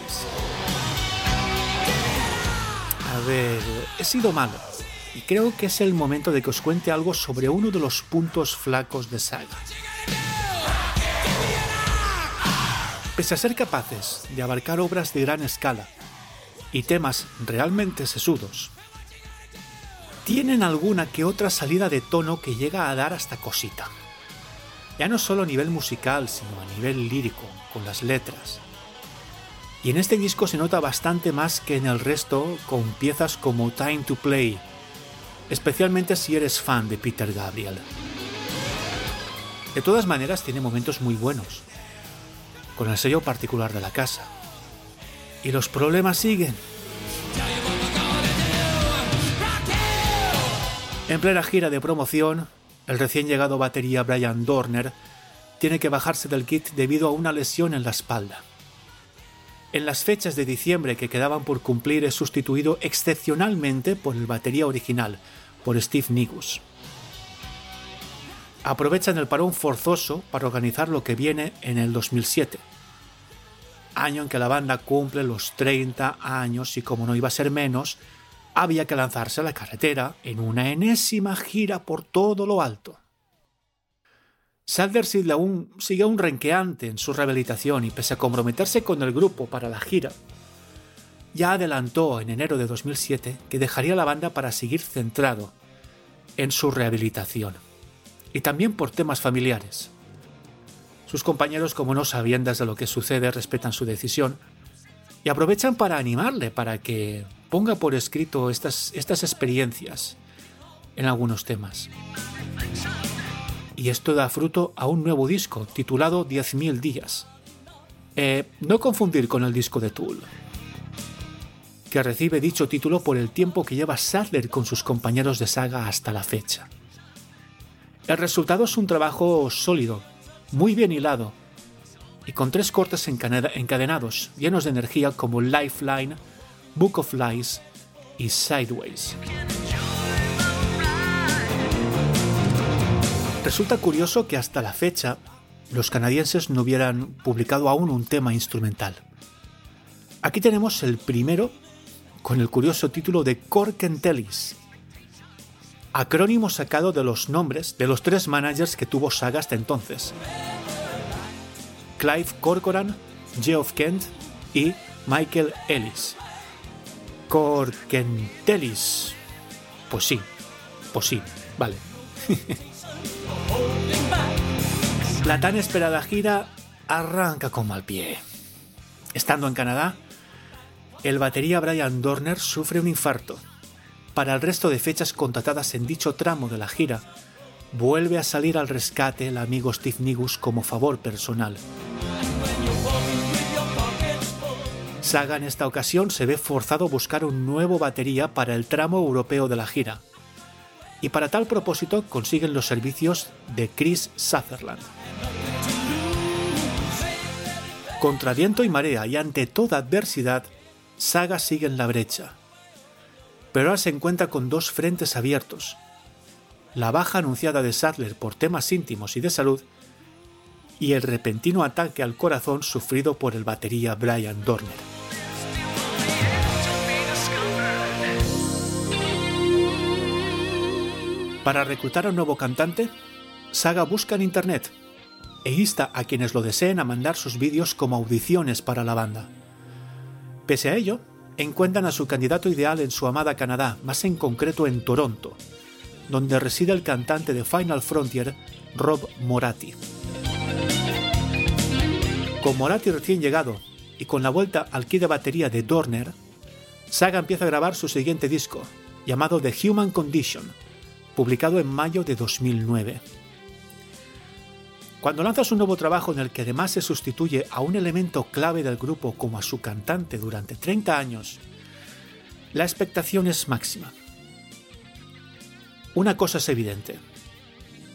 A ver, he sido malo. Y creo que es el momento de que os cuente algo sobre uno de los puntos flacos de Saga. Pese a ser capaces de abarcar obras de gran escala y temas realmente sesudos, tienen alguna que otra salida de tono que llega a dar hasta cosita. Ya no solo a nivel musical, sino a nivel lírico, con las letras. Y en este disco se nota bastante más que en el resto con piezas como Time to Play, especialmente si eres fan de Peter Gabriel. De todas maneras tiene momentos muy buenos, con el sello particular de la casa. Y los problemas siguen. En plena gira de promoción, el recién llegado batería Brian Dorner tiene que bajarse del kit debido a una lesión en la espalda. En las fechas de diciembre que quedaban por cumplir es sustituido excepcionalmente por el batería original, por Steve Nigus. Aprovechan el parón forzoso para organizar lo que viene en el 2007, año en que la banda cumple los 30 años y como no iba a ser menos, había que lanzarse a la carretera en una enésima gira por todo lo alto. Sadler aún sigue aún renqueante en su rehabilitación y pese a comprometerse con el grupo para la gira, ya adelantó en enero de 2007 que dejaría la banda para seguir centrado en su rehabilitación y también por temas familiares. Sus compañeros, como no sabiendas de lo que sucede, respetan su decisión y aprovechan para animarle para que ponga por escrito estas, estas experiencias en algunos temas. Y esto da fruto a un nuevo disco titulado 10.000 días. Eh, no confundir con el disco de Tool, que recibe dicho título por el tiempo que lleva Sadler con sus compañeros de saga hasta la fecha. El resultado es un trabajo sólido, muy bien hilado, y con tres cortes encadenados, llenos de energía como Lifeline, Book of Lies y Sideways. Resulta curioso que hasta la fecha los canadienses no hubieran publicado aún un tema instrumental. Aquí tenemos el primero con el curioso título de Corkentelis, acrónimo sacado de los nombres de los tres managers que tuvo Saga hasta entonces. Clive Corcoran, Geoff Kent y Michael Ellis. Corkentelis. Pues sí, pues sí, vale. La tan esperada gira arranca con mal pie. Estando en Canadá, el batería Brian Dorner sufre un infarto. Para el resto de fechas contratadas en dicho tramo de la gira, vuelve a salir al rescate el amigo Steve Nigus como favor personal. Saga en esta ocasión se ve forzado a buscar un nuevo batería para el tramo europeo de la gira, y para tal propósito consiguen los servicios de Chris Sutherland. Contra viento y marea y ante toda adversidad, Saga sigue en la brecha. Pero ahora se encuentra con dos frentes abiertos. La baja anunciada de Sadler por temas íntimos y de salud y el repentino ataque al corazón sufrido por el batería Brian Dorner. Para reclutar a un nuevo cantante, Saga busca en Internet e insta a quienes lo deseen a mandar sus vídeos como audiciones para la banda. Pese a ello, encuentran a su candidato ideal en su amada Canadá, más en concreto en Toronto, donde reside el cantante de Final Frontier, Rob Moratti. Con Moratti recién llegado y con la vuelta al kit de batería de Dorner, Saga empieza a grabar su siguiente disco, llamado The Human Condition, publicado en mayo de 2009. Cuando lanzas un nuevo trabajo en el que además se sustituye a un elemento clave del grupo como a su cantante durante 30 años, la expectación es máxima. Una cosa es evidente,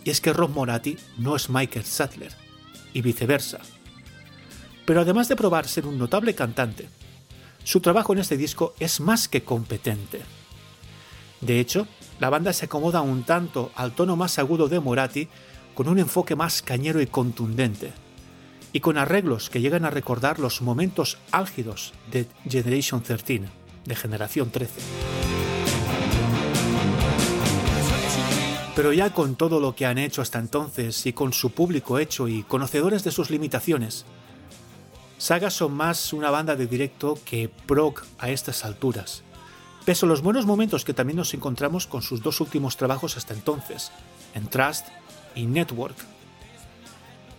y es que Rob Moratti no es Michael Sattler, y viceversa. Pero además de probar ser un notable cantante, su trabajo en este disco es más que competente. De hecho, la banda se acomoda un tanto al tono más agudo de Moratti con un enfoque más cañero y contundente, y con arreglos que llegan a recordar los momentos álgidos de Generation 13, de Generación 13. Pero ya con todo lo que han hecho hasta entonces y con su público hecho y conocedores de sus limitaciones, Saga son más una banda de directo que prog a estas alturas pese a los buenos momentos que también nos encontramos con sus dos últimos trabajos hasta entonces, en Trust y Network.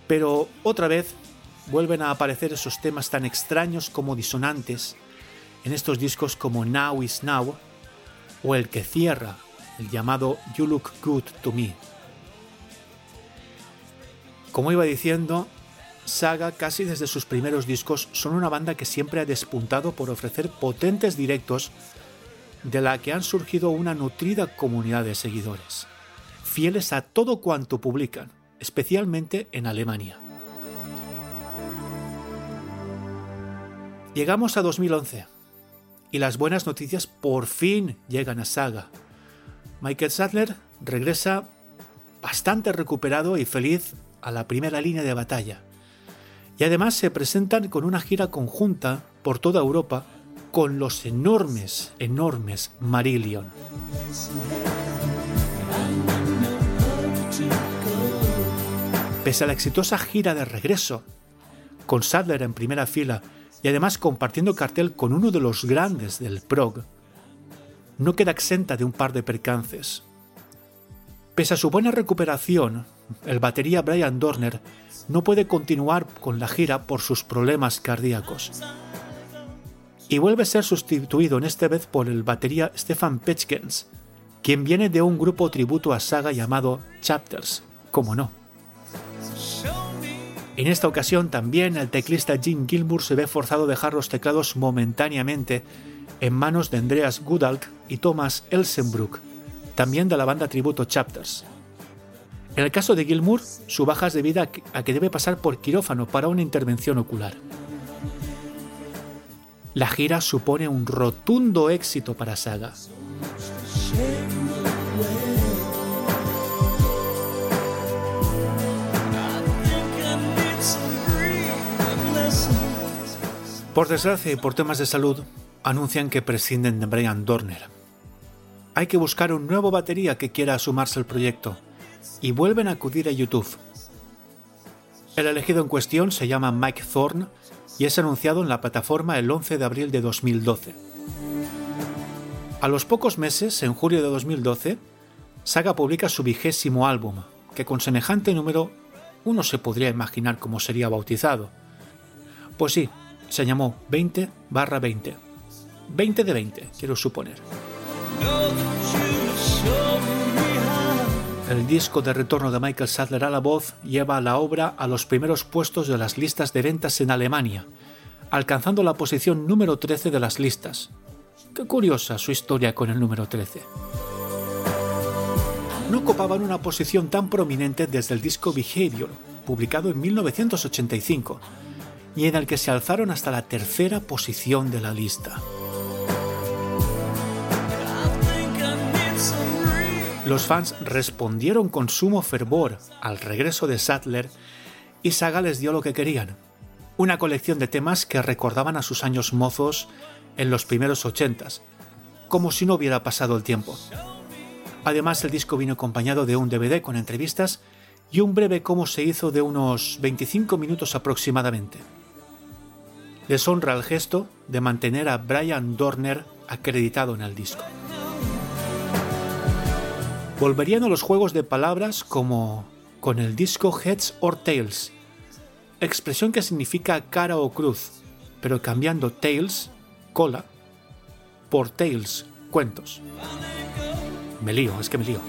Pero otra vez vuelven a aparecer esos temas tan extraños como disonantes en estos discos como Now is Now o el que cierra, el llamado You Look Good to Me. Como iba diciendo, Saga casi desde sus primeros discos son una banda que siempre ha despuntado por ofrecer potentes directos de la que han surgido una nutrida comunidad de seguidores, fieles a todo cuanto publican, especialmente en Alemania. Llegamos a 2011 y las buenas noticias por fin llegan a Saga. Michael Sadler regresa bastante recuperado y feliz a la primera línea de batalla. Y además se presentan con una gira conjunta por toda Europa con los enormes, enormes Marillion. Pese a la exitosa gira de regreso, con Sadler en primera fila y además compartiendo cartel con uno de los grandes del prog, no queda exenta de un par de percances. Pese a su buena recuperación, el batería Brian Dorner no puede continuar con la gira por sus problemas cardíacos. Y vuelve a ser sustituido en esta vez por el batería Stefan Petchkens, quien viene de un grupo tributo a Saga llamado Chapters, como no. En esta ocasión también el teclista Jim Gilmour se ve forzado a dejar los teclados momentáneamente en manos de Andreas Goodalk y Thomas Elsenbrook, también de la banda tributo Chapters. En el caso de Gilmour, su baja es debida a que debe pasar por quirófano para una intervención ocular. La gira supone un rotundo éxito para Saga. Por desgracia y por temas de salud, anuncian que prescinden de Brian Dorner. Hay que buscar un nuevo batería que quiera sumarse al proyecto, y vuelven a acudir a YouTube. El elegido en cuestión se llama Mike Thorne y es anunciado en la plataforma el 11 de abril de 2012. A los pocos meses, en julio de 2012, Saga publica su vigésimo álbum, que con semejante número uno se podría imaginar cómo sería bautizado. Pues sí, se llamó 20 barra 20. 20 de 20, quiero suponer. El disco de retorno de Michael Sadler a la voz lleva la obra a los primeros puestos de las listas de ventas en Alemania, alcanzando la posición número 13 de las listas. Qué curiosa su historia con el número 13. No ocupaban una posición tan prominente desde el disco Behavior, publicado en 1985, y en el que se alzaron hasta la tercera posición de la lista. Los fans respondieron con sumo fervor al regreso de Sattler y Saga les dio lo que querían, una colección de temas que recordaban a sus años mozos en los primeros ochentas, como si no hubiera pasado el tiempo. Además, el disco vino acompañado de un DVD con entrevistas y un breve cómo se hizo de unos 25 minutos aproximadamente les honra el gesto de mantener a Brian Dorner acreditado en el disco. Volverían a los juegos de palabras como con el disco Heads or Tails, expresión que significa cara o cruz, pero cambiando Tails, cola, por Tales, cuentos. Me lío, es que me lío.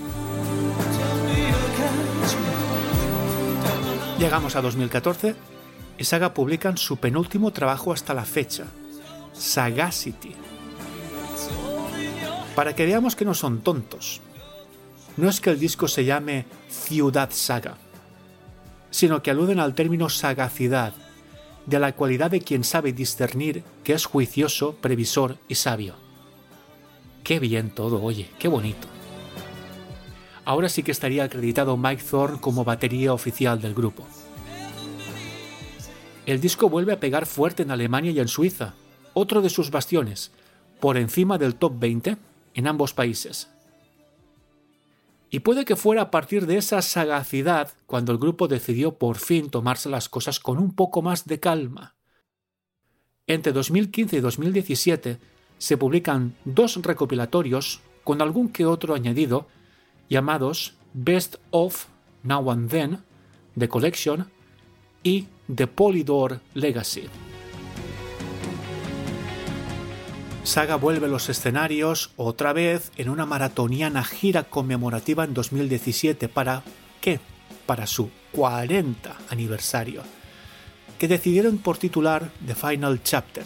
Llegamos a 2014 y Saga publican su penúltimo trabajo hasta la fecha, Sagacity. Para que veamos que no son tontos. No es que el disco se llame Ciudad Saga, sino que aluden al término sagacidad, de la cualidad de quien sabe discernir que es juicioso, previsor y sabio. Qué bien todo, oye, qué bonito. Ahora sí que estaría acreditado Mike Thorne como batería oficial del grupo. El disco vuelve a pegar fuerte en Alemania y en Suiza, otro de sus bastiones, por encima del top 20 en ambos países. Y puede que fuera a partir de esa sagacidad cuando el grupo decidió por fin tomarse las cosas con un poco más de calma. Entre 2015 y 2017 se publican dos recopilatorios con algún que otro añadido llamados Best of Now and Then, The Collection y The Polydor Legacy. Saga vuelve a los escenarios otra vez en una maratoniana gira conmemorativa en 2017 para ¿qué? Para su 40 aniversario, que decidieron por titular The Final Chapter.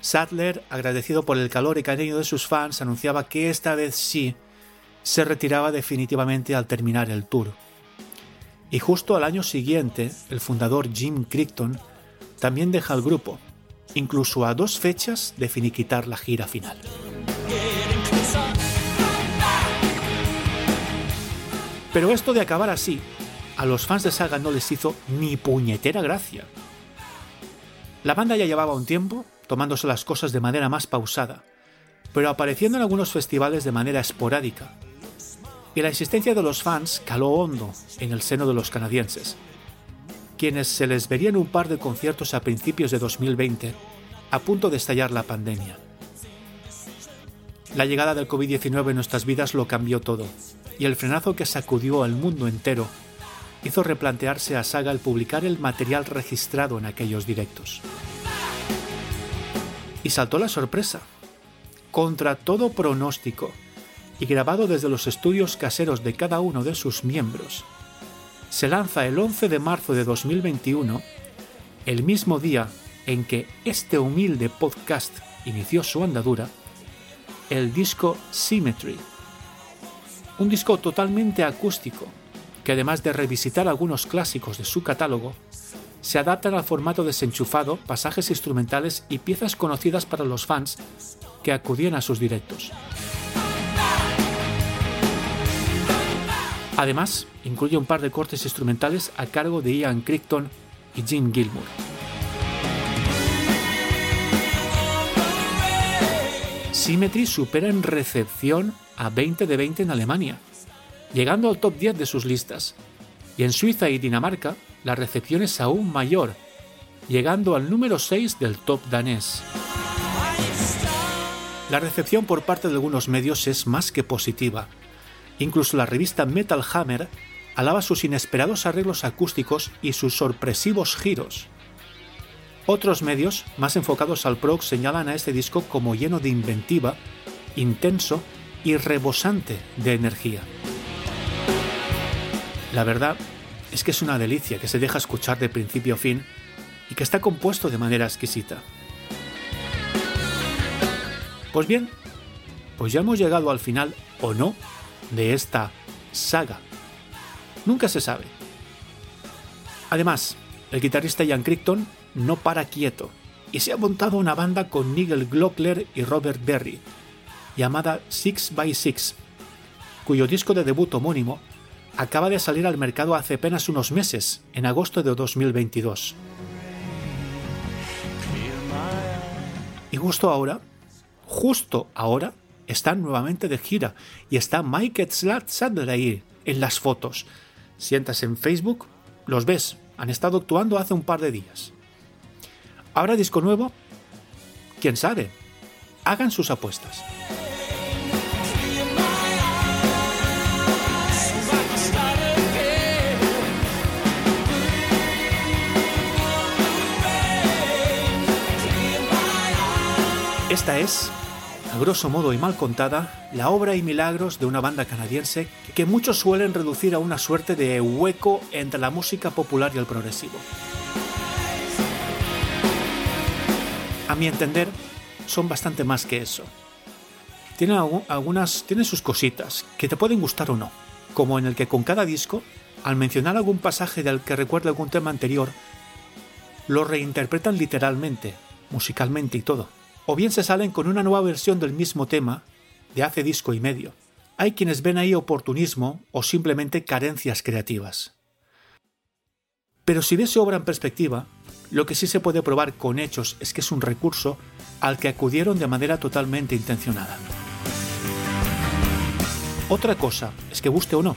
Sadler, agradecido por el calor y cariño de sus fans, anunciaba que esta vez sí se retiraba definitivamente al terminar el tour. Y justo al año siguiente, el fundador Jim Crichton también deja el grupo, incluso a dos fechas de finiquitar la gira final. Pero esto de acabar así, a los fans de Saga no les hizo ni puñetera gracia. La banda ya llevaba un tiempo tomándose las cosas de manera más pausada, pero apareciendo en algunos festivales de manera esporádica, y la existencia de los fans caló hondo en el seno de los canadienses. quienes se les verían un par de conciertos a principios de 2020, a punto de estallar la pandemia. La llegada del COVID-19 en nuestras vidas lo cambió todo, y el frenazo que sacudió al mundo entero hizo replantearse a Saga el publicar el material registrado en aquellos directos. Y saltó la sorpresa. Contra todo pronóstico, y grabado desde los estudios caseros de cada uno de sus miembros, se lanza el 11 de marzo de 2021, el mismo día en que este humilde podcast inició su andadura, el disco Symmetry. Un disco totalmente acústico, que además de revisitar algunos clásicos de su catálogo, se adaptan al formato desenchufado, pasajes instrumentales y piezas conocidas para los fans que acudían a sus directos. Además, incluye un par de cortes instrumentales a cargo de Ian Crichton y Jim Gilmour. Symmetry supera en recepción a 20 de 20 en Alemania, llegando al top 10 de sus listas. Y en Suiza y Dinamarca, la recepción es aún mayor, llegando al número 6 del top danés. La recepción por parte de algunos medios es más que positiva. Incluso la revista Metal Hammer alaba sus inesperados arreglos acústicos y sus sorpresivos giros. Otros medios, más enfocados al prog, señalan a este disco como lleno de inventiva, intenso y rebosante de energía. La verdad es que es una delicia que se deja escuchar de principio a fin y que está compuesto de manera exquisita. Pues bien, pues ya hemos llegado al final, o no, de esta saga. Nunca se sabe. Además, el guitarrista Ian Crichton no para quieto y se ha montado una banda con Nigel Glockler y Robert Berry, llamada Six by Six, cuyo disco de debut homónimo acaba de salir al mercado hace apenas unos meses, en agosto de 2022. Y justo ahora, justo ahora, están nuevamente de gira y está Mike Sadler ahí en las fotos. Sientas en Facebook, los ves, han estado actuando hace un par de días. ¿Habrá disco nuevo? ¿Quién sabe? Hagan sus apuestas. Esta es, a grosso modo y mal contada, la obra y milagros de una banda canadiense que muchos suelen reducir a una suerte de hueco entre la música popular y el progresivo. A mi entender, son bastante más que eso. Tienen algunas, tienen sus cositas que te pueden gustar o no, como en el que con cada disco, al mencionar algún pasaje del que recuerda algún tema anterior, lo reinterpretan literalmente, musicalmente y todo o bien se salen con una nueva versión del mismo tema de hace disco y medio. Hay quienes ven ahí oportunismo o simplemente carencias creativas. Pero si ves su obra en perspectiva, lo que sí se puede probar con hechos es que es un recurso al que acudieron de manera totalmente intencionada. Otra cosa es que guste o no,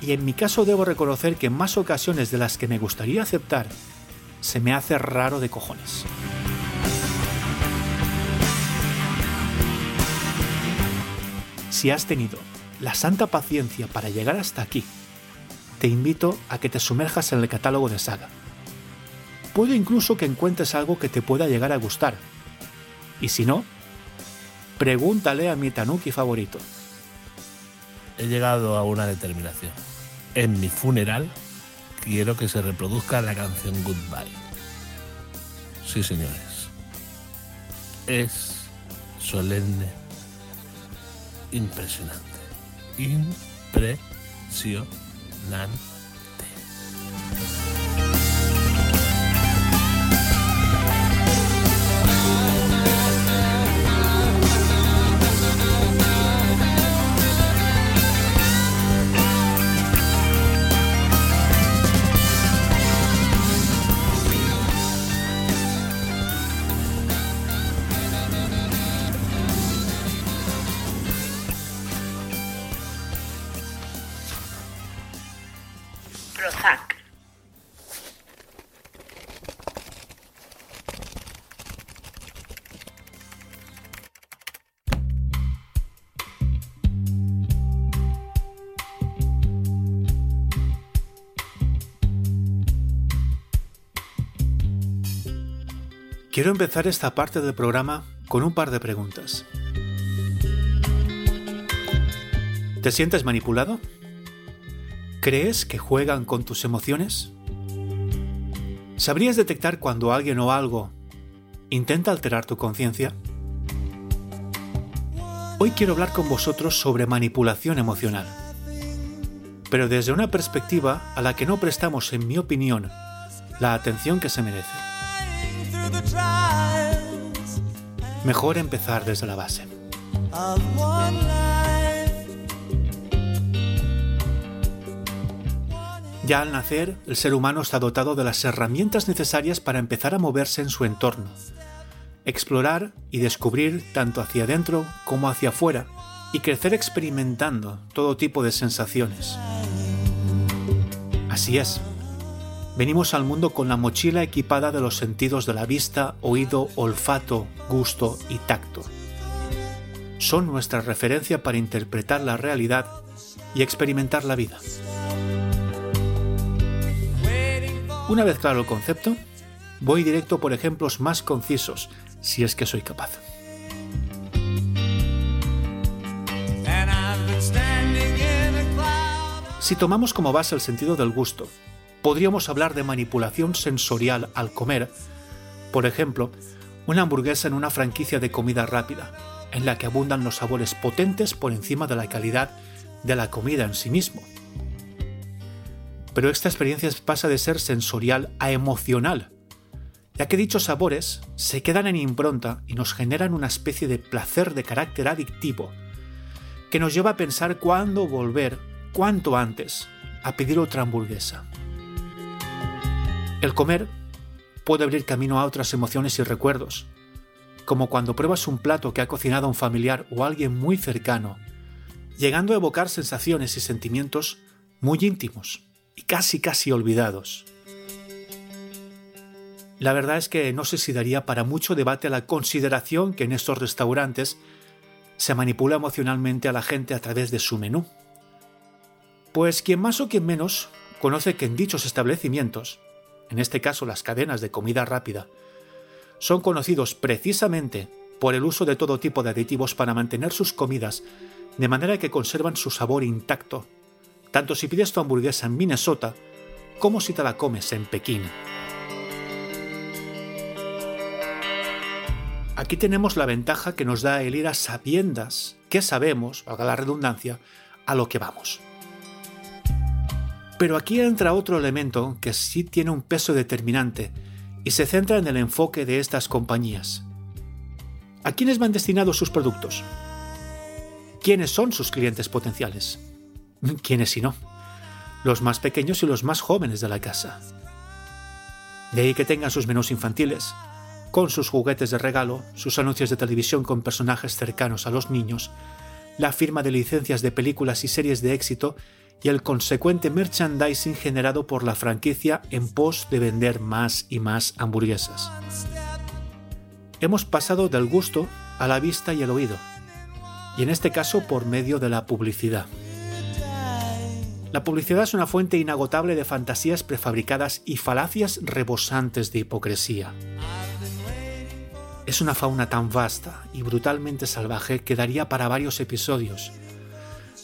y en mi caso debo reconocer que en más ocasiones de las que me gustaría aceptar, se me hace raro de cojones. Si has tenido la santa paciencia para llegar hasta aquí, te invito a que te sumerjas en el catálogo de Saga. Puede incluso que encuentres algo que te pueda llegar a gustar. Y si no, pregúntale a mi Tanuki favorito. He llegado a una determinación. En mi funeral quiero que se reproduzca la canción Goodbye. Sí, señores. Es solemne impresionante. Impresionante. Quiero empezar esta parte del programa con un par de preguntas. ¿Te sientes manipulado? ¿Crees que juegan con tus emociones? ¿Sabrías detectar cuando alguien o algo intenta alterar tu conciencia? Hoy quiero hablar con vosotros sobre manipulación emocional, pero desde una perspectiva a la que no prestamos, en mi opinión, la atención que se merece. Mejor empezar desde la base. Ya al nacer, el ser humano está dotado de las herramientas necesarias para empezar a moverse en su entorno, explorar y descubrir tanto hacia adentro como hacia afuera, y crecer experimentando todo tipo de sensaciones. Así es. Venimos al mundo con la mochila equipada de los sentidos de la vista, oído, olfato, gusto y tacto. Son nuestra referencia para interpretar la realidad y experimentar la vida. Una vez claro el concepto, voy directo por ejemplos más concisos, si es que soy capaz. Si tomamos como base el sentido del gusto, podríamos hablar de manipulación sensorial al comer, por ejemplo, una hamburguesa en una franquicia de comida rápida, en la que abundan los sabores potentes por encima de la calidad de la comida en sí mismo pero esta experiencia pasa de ser sensorial a emocional, ya que dichos sabores se quedan en impronta y nos generan una especie de placer de carácter adictivo, que nos lleva a pensar cuándo volver, cuanto antes, a pedir otra hamburguesa. El comer puede abrir camino a otras emociones y recuerdos, como cuando pruebas un plato que ha cocinado un familiar o alguien muy cercano, llegando a evocar sensaciones y sentimientos muy íntimos y casi casi olvidados. La verdad es que no sé si daría para mucho debate la consideración que en estos restaurantes se manipula emocionalmente a la gente a través de su menú. Pues quien más o quien menos conoce que en dichos establecimientos, en este caso las cadenas de comida rápida, son conocidos precisamente por el uso de todo tipo de aditivos para mantener sus comidas de manera que conservan su sabor intacto tanto si pides tu hamburguesa en Minnesota como si te la comes en Pekín. Aquí tenemos la ventaja que nos da el ir a sabiendas que sabemos, valga la redundancia, a lo que vamos. Pero aquí entra otro elemento que sí tiene un peso determinante y se centra en el enfoque de estas compañías. ¿A quiénes van destinados sus productos? ¿Quiénes son sus clientes potenciales? ¿Quiénes si no? Los más pequeños y los más jóvenes de la casa. De ahí que tengan sus menús infantiles, con sus juguetes de regalo, sus anuncios de televisión con personajes cercanos a los niños, la firma de licencias de películas y series de éxito y el consecuente merchandising generado por la franquicia en pos de vender más y más hamburguesas. Hemos pasado del gusto a la vista y el oído, y en este caso por medio de la publicidad. La publicidad es una fuente inagotable de fantasías prefabricadas y falacias rebosantes de hipocresía. Es una fauna tan vasta y brutalmente salvaje que daría para varios episodios.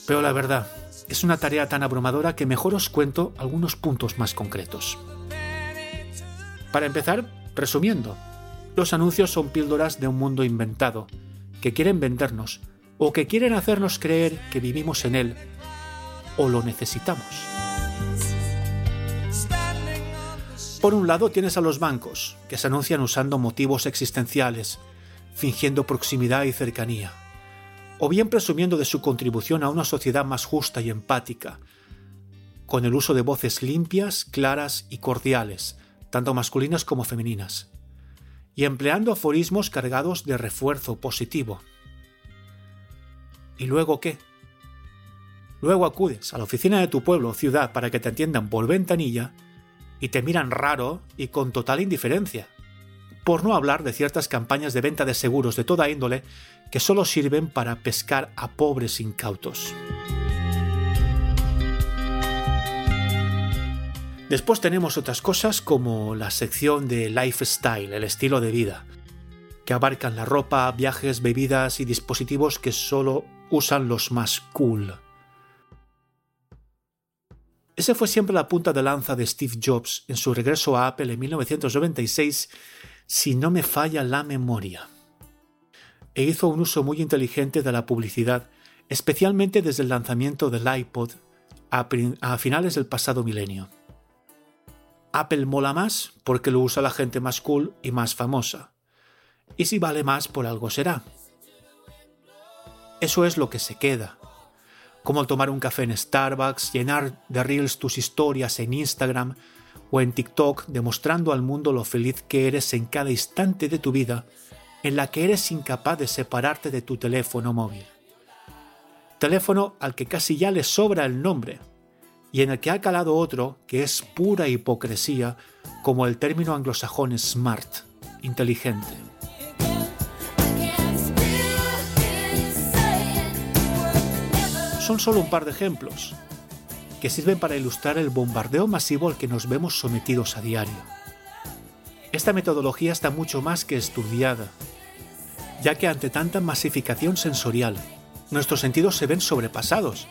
Pero la verdad, es una tarea tan abrumadora que mejor os cuento algunos puntos más concretos. Para empezar, resumiendo, los anuncios son píldoras de un mundo inventado, que quieren vendernos o que quieren hacernos creer que vivimos en él o lo necesitamos. Por un lado tienes a los bancos, que se anuncian usando motivos existenciales, fingiendo proximidad y cercanía, o bien presumiendo de su contribución a una sociedad más justa y empática, con el uso de voces limpias, claras y cordiales, tanto masculinas como femeninas, y empleando aforismos cargados de refuerzo positivo. ¿Y luego qué? Luego acudes a la oficina de tu pueblo o ciudad para que te atiendan por ventanilla y te miran raro y con total indiferencia. Por no hablar de ciertas campañas de venta de seguros de toda índole que solo sirven para pescar a pobres incautos. Después tenemos otras cosas como la sección de lifestyle, el estilo de vida, que abarcan la ropa, viajes, bebidas y dispositivos que solo usan los más cool. Ese fue siempre la punta de lanza de Steve Jobs en su regreso a Apple en 1996, si no me falla la memoria. E hizo un uso muy inteligente de la publicidad, especialmente desde el lanzamiento del iPod a, finales del pasado milenio. Apple mola más porque lo usa la gente más cool y más famosa. Y si vale más por algo será. Eso es lo que se queda como tomar un café en Starbucks, llenar de reels tus historias en Instagram o en TikTok demostrando al mundo lo feliz que eres en cada instante de tu vida en la que eres incapaz de separarte de tu teléfono móvil. Teléfono al que casi ya le sobra el nombre y en el que ha calado otro que es pura hipocresía como el término anglosajón smart, inteligente. son solo un par de ejemplos, que sirven para ilustrar el bombardeo masivo al que nos vemos sometidos a diario. Esta metodología está mucho más que estudiada, ya que ante tanta masificación sensorial, nuestros sentidos se ven sobrepasados,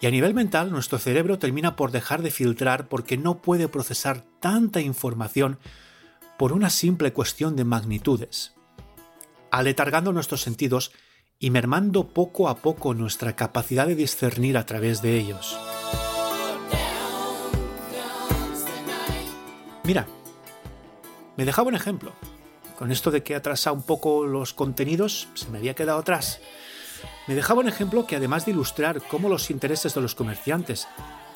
y a nivel mental nuestro cerebro termina por dejar de filtrar porque no puede procesar tanta información por una simple cuestión de magnitudes, aletargando nuestros sentidos y mermando poco a poco nuestra capacidad de discernir a través de ellos. Mira, me dejaba un ejemplo. Con esto de que atrasado un poco los contenidos, se me había quedado atrás. Me dejaba un ejemplo que además de ilustrar cómo los intereses de los comerciantes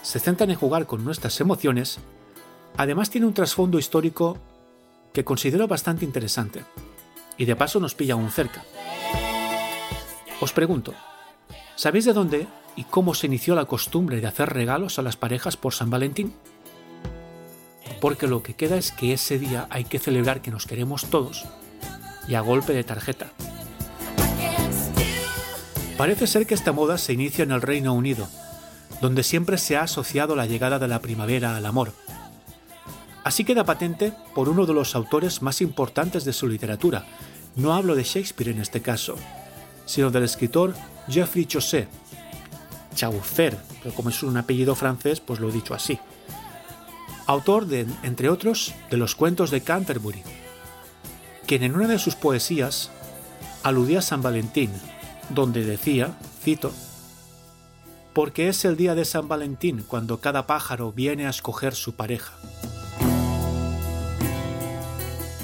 se centran en jugar con nuestras emociones, además tiene un trasfondo histórico que considero bastante interesante. Y de paso nos pilla aún cerca. Os pregunto, ¿sabéis de dónde y cómo se inició la costumbre de hacer regalos a las parejas por San Valentín? Porque lo que queda es que ese día hay que celebrar que nos queremos todos y a golpe de tarjeta. Parece ser que esta moda se inicia en el Reino Unido, donde siempre se ha asociado la llegada de la primavera al amor. Así queda patente por uno de los autores más importantes de su literatura. No hablo de Shakespeare en este caso, sino del escritor Geoffrey Chaucer. Chaucer, pero como es un apellido francés, pues lo he dicho así. Autor de, entre otros, de los cuentos de Canterbury, quien en una de sus poesías aludía a San Valentín, donde decía, cito, porque es el día de San Valentín cuando cada pájaro viene a escoger su pareja.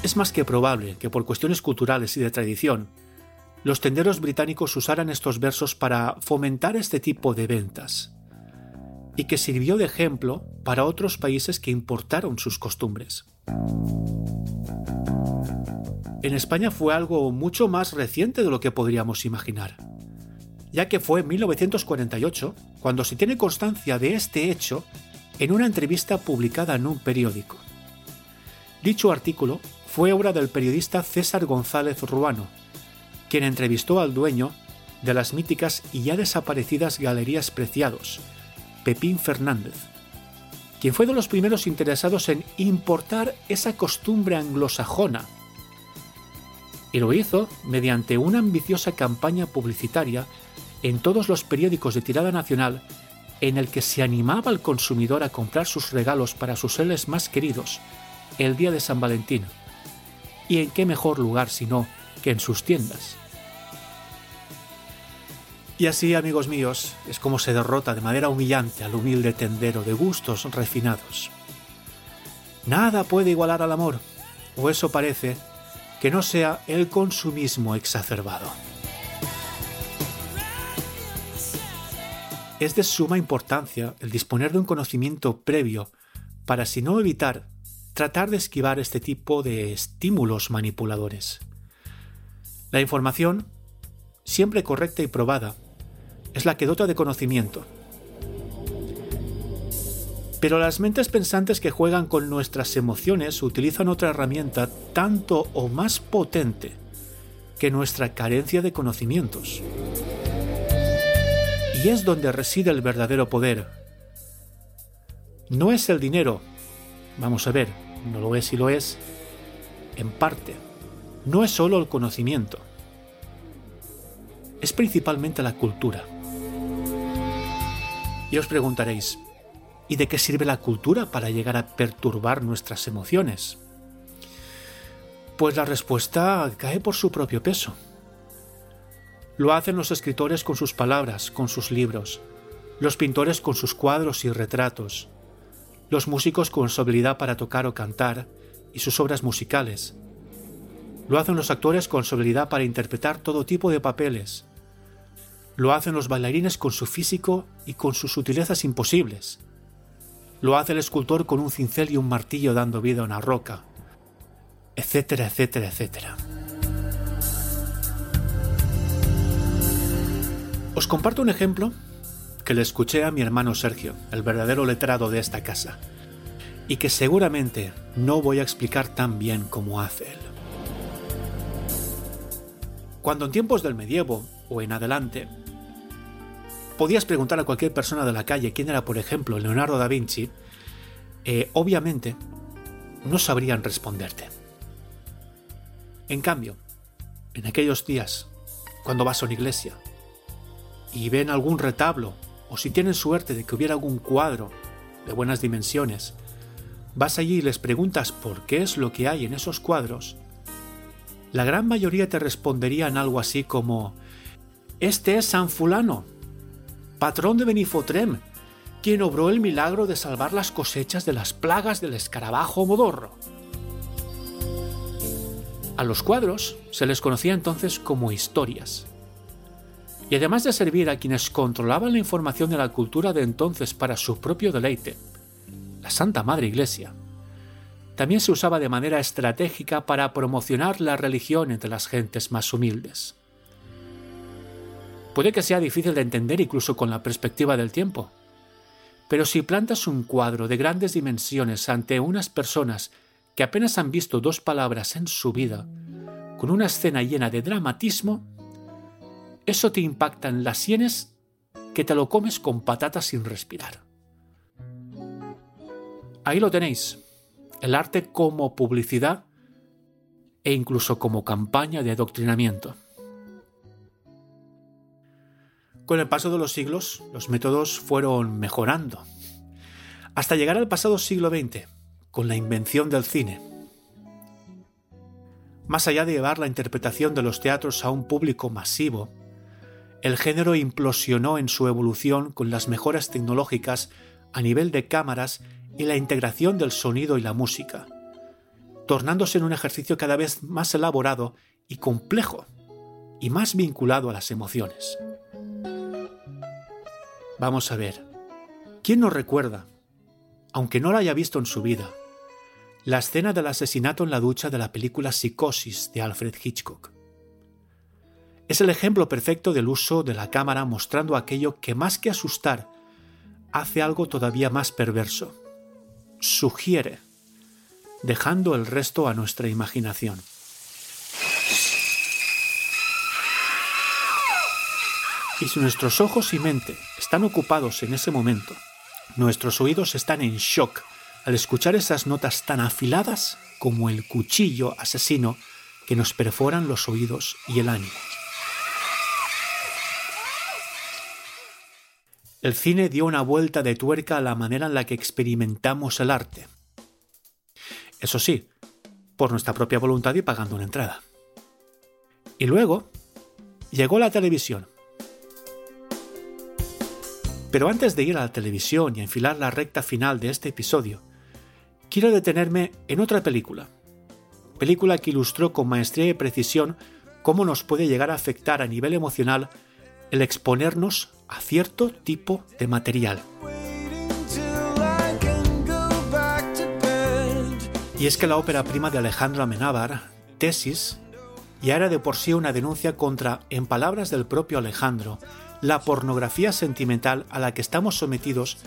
Es más que probable que por cuestiones culturales y de tradición, los tenderos británicos usaran estos versos para fomentar este tipo de ventas, y que sirvió de ejemplo para otros países que importaron sus costumbres. En España fue algo mucho más reciente de lo que podríamos imaginar, ya que fue en 1948 cuando se tiene constancia de este hecho en una entrevista publicada en un periódico. Dicho artículo fue obra del periodista César González Ruano, quien entrevistó al dueño de las míticas y ya desaparecidas Galerías Preciados, Pepín Fernández, quien fue de los primeros interesados en importar esa costumbre anglosajona. Y lo hizo mediante una ambiciosa campaña publicitaria en todos los periódicos de tirada nacional en el que se animaba al consumidor a comprar sus regalos para sus seres más queridos el día de San Valentín. ¿Y en qué mejor lugar sino que en sus tiendas? Y así, amigos míos, es como se derrota de manera humillante al humilde tendero de gustos refinados. Nada puede igualar al amor, o eso parece, que no sea el consumismo exacerbado. Es de suma importancia el disponer de un conocimiento previo para, si no evitar, tratar de esquivar este tipo de estímulos manipuladores. La información, siempre correcta y probada, es la que dota de conocimiento. Pero las mentes pensantes que juegan con nuestras emociones utilizan otra herramienta tanto o más potente que nuestra carencia de conocimientos. Y es donde reside el verdadero poder. No es el dinero vamos a ver, no lo es y lo es, en parte. No es solo el conocimiento, es principalmente la cultura. Y os preguntaréis, ¿y de qué sirve la cultura para llegar a perturbar nuestras emociones? Pues la respuesta cae por su propio peso. Lo hacen los escritores con sus palabras, con sus libros, los pintores con sus cuadros y retratos, los músicos con su habilidad para tocar o cantar y sus obras musicales. Lo hacen los actores con su habilidad para interpretar todo tipo de papeles. Lo hacen los bailarines con su físico y con sus sutilezas imposibles. Lo hace el escultor con un cincel y un martillo dando vida a una roca. Etcétera, etcétera, etcétera. Os comparto un ejemplo que le escuché a mi hermano Sergio, el verdadero letrado de esta casa, y que seguramente no voy a explicar tan bien como hace él. Cuando en tiempos del medievo o en adelante, podías preguntar a cualquier persona de la calle quién era, por ejemplo, Leonardo da Vinci, eh, obviamente no sabrían responderte. En cambio, en aquellos días, cuando vas a una iglesia y ven algún retablo o si tienen suerte de que hubiera algún cuadro de buenas dimensiones, vas allí y les preguntas por qué es lo que hay en esos cuadros, la gran mayoría te responderían algo así como Este es San Fulano, patrón de Benifotrem, quien obró el milagro de salvar las cosechas de las plagas del escarabajo modorro. A los cuadros se les conocía entonces como historias, y además de servir a quienes controlaban la información de la cultura de entonces para su propio deleite, la Santa Madre Iglesia, también se usaba de manera estratégica para promocionar la religión entre las gentes más humildes. Puede que sea difícil de entender incluso con la perspectiva del tiempo, pero si plantas un cuadro de grandes dimensiones ante unas personas que apenas han visto dos palabras en su vida, con una escena llena de dramatismo, eso te impacta en las sienes que te lo comes con patatas sin respirar. Ahí lo tenéis, el arte como publicidad e incluso como campaña de adoctrinamiento. Con el paso de los siglos, los métodos fueron mejorando, hasta llegar al pasado siglo XX, con la invención del cine. Más allá de llevar la interpretación de los teatros a un público masivo, el género implosionó en su evolución con las mejoras tecnológicas a nivel de cámaras y la integración del sonido y la música, tornándose en un ejercicio cada vez más elaborado y complejo, y más vinculado a las emociones. Vamos a ver, ¿quién nos recuerda, aunque no la haya visto en su vida, la escena del asesinato en la ducha de la película Psicosis de Alfred Hitchcock? Es el ejemplo perfecto del uso de la cámara mostrando aquello que más que asustar, hace algo todavía más perverso. Sugiere, dejando el resto a nuestra imaginación. Y si nuestros ojos y mente están ocupados en ese momento, nuestros oídos están en shock al escuchar esas notas tan afiladas como el cuchillo asesino que nos perforan los oídos y el ánimo. El cine dio una vuelta de tuerca a la manera en la que experimentamos el arte. Eso sí, por nuestra propia voluntad y pagando una entrada. Y luego llegó la televisión. Pero antes de ir a la televisión y enfilar la recta final de este episodio, quiero detenerme en otra película. Película que ilustró con maestría y precisión cómo nos puede llegar a afectar a nivel emocional el exponernos a cierto tipo de material. Y es que la ópera prima de Alejandro Amenábar, Tesis, ya era de por sí una denuncia contra, en palabras del propio Alejandro, la pornografía sentimental a la que estamos sometidos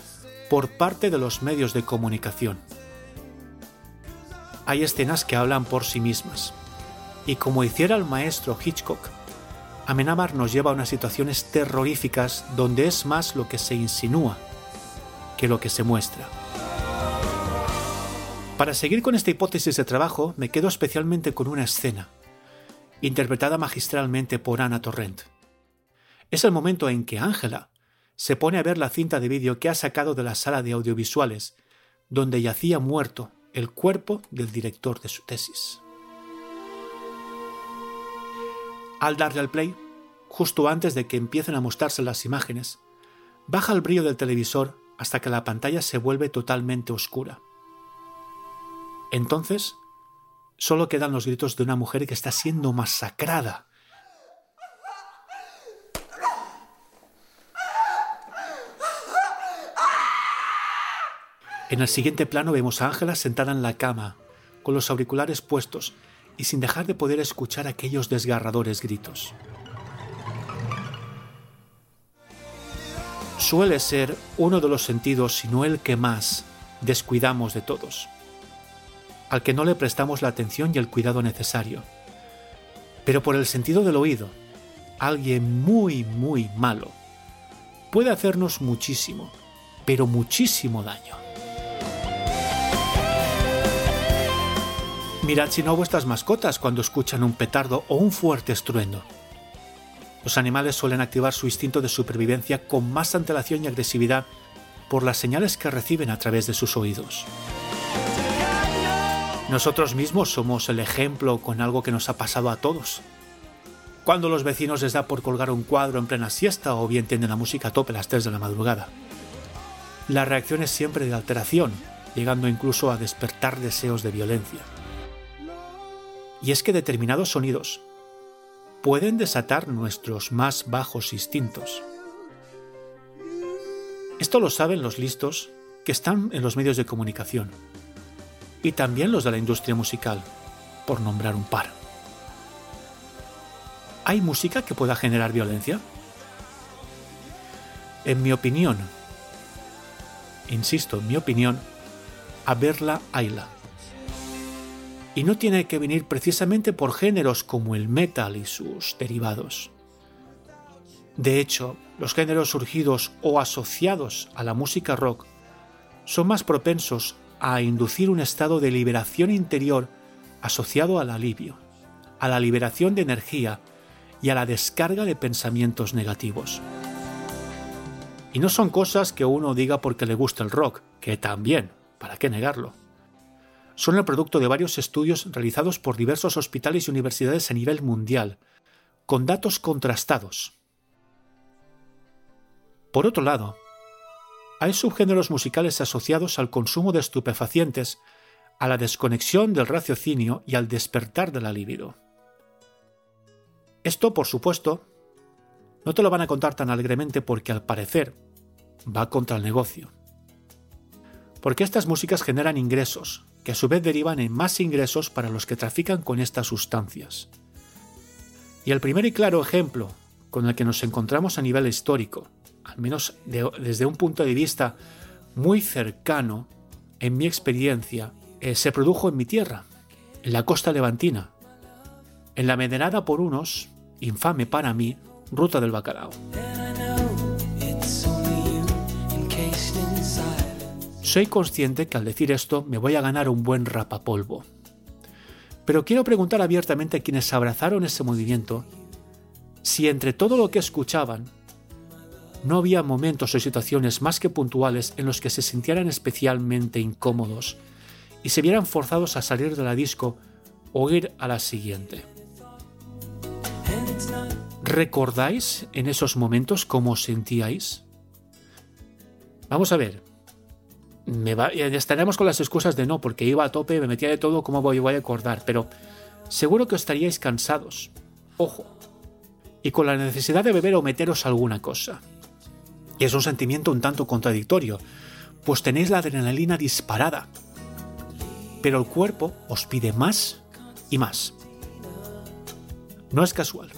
por parte de los medios de comunicación. Hay escenas que hablan por sí mismas, y como hiciera el maestro Hitchcock, Amenábar nos lleva a unas situaciones terroríficas donde es más lo que se insinúa que lo que se muestra. Para seguir con esta hipótesis de trabajo, me quedo especialmente con una escena, interpretada magistralmente por Ana Torrent. Es el momento en que Ángela se pone a ver la cinta de vídeo que ha sacado de la sala de audiovisuales, donde yacía muerto el cuerpo del director de su tesis. Al darle al play, justo antes de que empiecen a mostrarse las imágenes, baja el brillo del televisor hasta que la pantalla se vuelve totalmente oscura. Entonces, solo quedan los gritos de una mujer que está siendo masacrada. En el siguiente plano vemos a Ángela sentada en la cama, con los auriculares puestos y sin dejar de poder escuchar aquellos desgarradores gritos. Suele ser uno de los sentidos, si no el que más, descuidamos de todos al que no le prestamos la atención y el cuidado necesario. Pero por el sentido del oído, alguien muy, muy malo puede hacernos muchísimo, pero muchísimo daño. Mirad si no vuestras mascotas cuando escuchan un petardo o un fuerte estruendo. Los animales suelen activar su instinto de supervivencia con más antelación y agresividad por las señales que reciben a través de sus oídos. Nosotros mismos somos el ejemplo con algo que nos ha pasado a todos. Cuando los vecinos les da por colgar un cuadro en plena siesta o bien tienden la música a tope a las 3 de la madrugada. La reacción es siempre de alteración, llegando incluso a despertar deseos de violencia. Y es que determinados sonidos pueden desatar nuestros más bajos instintos. Esto lo saben los listos que están en los medios de comunicación y también los de la industria musical, por nombrar un par. ¿Hay música que pueda generar violencia? En mi opinión, insisto, en mi opinión, a verla hayla. Y no tiene que venir precisamente por géneros como el metal y sus derivados. De hecho, los géneros surgidos o asociados a la música rock son más propensos a inducir un estado de liberación interior asociado al alivio, a la liberación de energía y a la descarga de pensamientos negativos. Y no son cosas que uno diga porque le gusta el rock, que también, ¿para qué negarlo? Son el producto de varios estudios realizados por diversos hospitales y universidades a nivel mundial, con datos contrastados. Por otro lado, hay subgéneros musicales asociados al consumo de estupefacientes, a la desconexión del raciocinio y al despertar de la libido. Esto, por supuesto, no te lo van a contar tan alegremente porque al parecer va contra el negocio. Porque estas músicas generan ingresos, que a su vez derivan en más ingresos para los que trafican con estas sustancias. Y el primer y claro ejemplo con el que nos encontramos a nivel histórico, al menos desde un punto de vista muy cercano, en mi experiencia, eh, se produjo en mi tierra, en la costa levantina, en la medenada por unos, infame para mí, ruta del bacalao. Soy consciente que al decir esto me voy a ganar un buen rapapolvo. Pero quiero preguntar abiertamente a quienes abrazaron ese movimiento si entre todo lo que escuchaban no había momentos o situaciones más que puntuales en los que se sintieran especialmente incómodos y se vieran forzados a salir de la disco o ir a la siguiente. ¿Recordáis en esos momentos cómo os sentíais? Vamos a ver. Me estaremos con las excusas de no, porque iba a tope, me metía de todo, ¿cómo voy, voy a acordar? Pero seguro que estaríais cansados. Ojo. Y con la necesidad de beber o meteros alguna cosa. Y es un sentimiento un tanto contradictorio, pues tenéis la adrenalina disparada, pero el cuerpo os pide más y más. No es casual.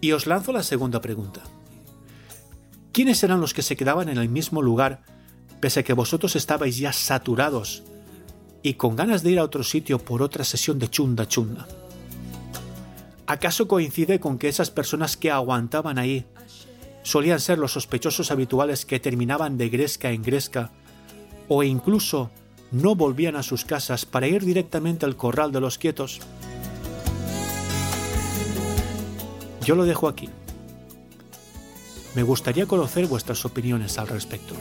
Y os lanzo la segunda pregunta. ¿Quiénes eran los que se quedaban en el mismo lugar pese a que vosotros estabais ya saturados y con ganas de ir a otro sitio por otra sesión de chunda chunda? ¿Acaso coincide con que esas personas que aguantaban ahí solían ser los sospechosos habituales que terminaban de gresca en gresca, o incluso no volvían a sus casas para ir directamente al corral de los quietos? Yo lo dejo aquí. Me gustaría conocer vuestras opiniones al respecto.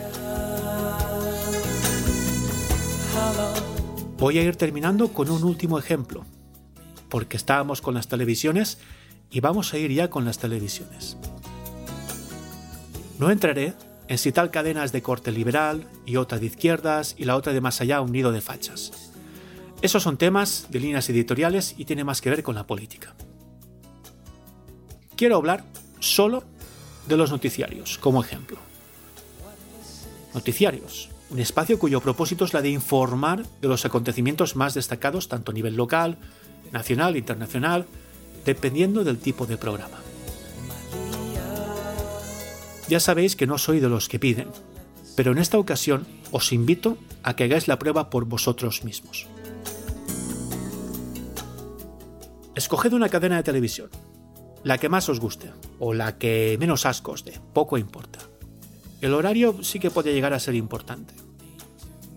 Voy a ir terminando con un último ejemplo, porque estábamos con las televisiones y vamos a ir ya con las televisiones. No entraré en si tal cadena es de corte liberal y otra de izquierdas y la otra de más allá un nido de fachas. Esos son temas de líneas editoriales y tiene más que ver con la política. Quiero hablar solo de los noticiarios, como ejemplo. Noticiarios, un espacio cuyo propósito es la de informar de los acontecimientos más destacados tanto a nivel local, nacional e internacional, dependiendo del tipo de programa. Ya sabéis que no soy de los que piden, pero en esta ocasión os invito a que hagáis la prueba por vosotros mismos. Escoged una cadena de televisión, la que más os guste o la que menos asco os dé, poco importa. El horario sí que puede llegar a ser importante.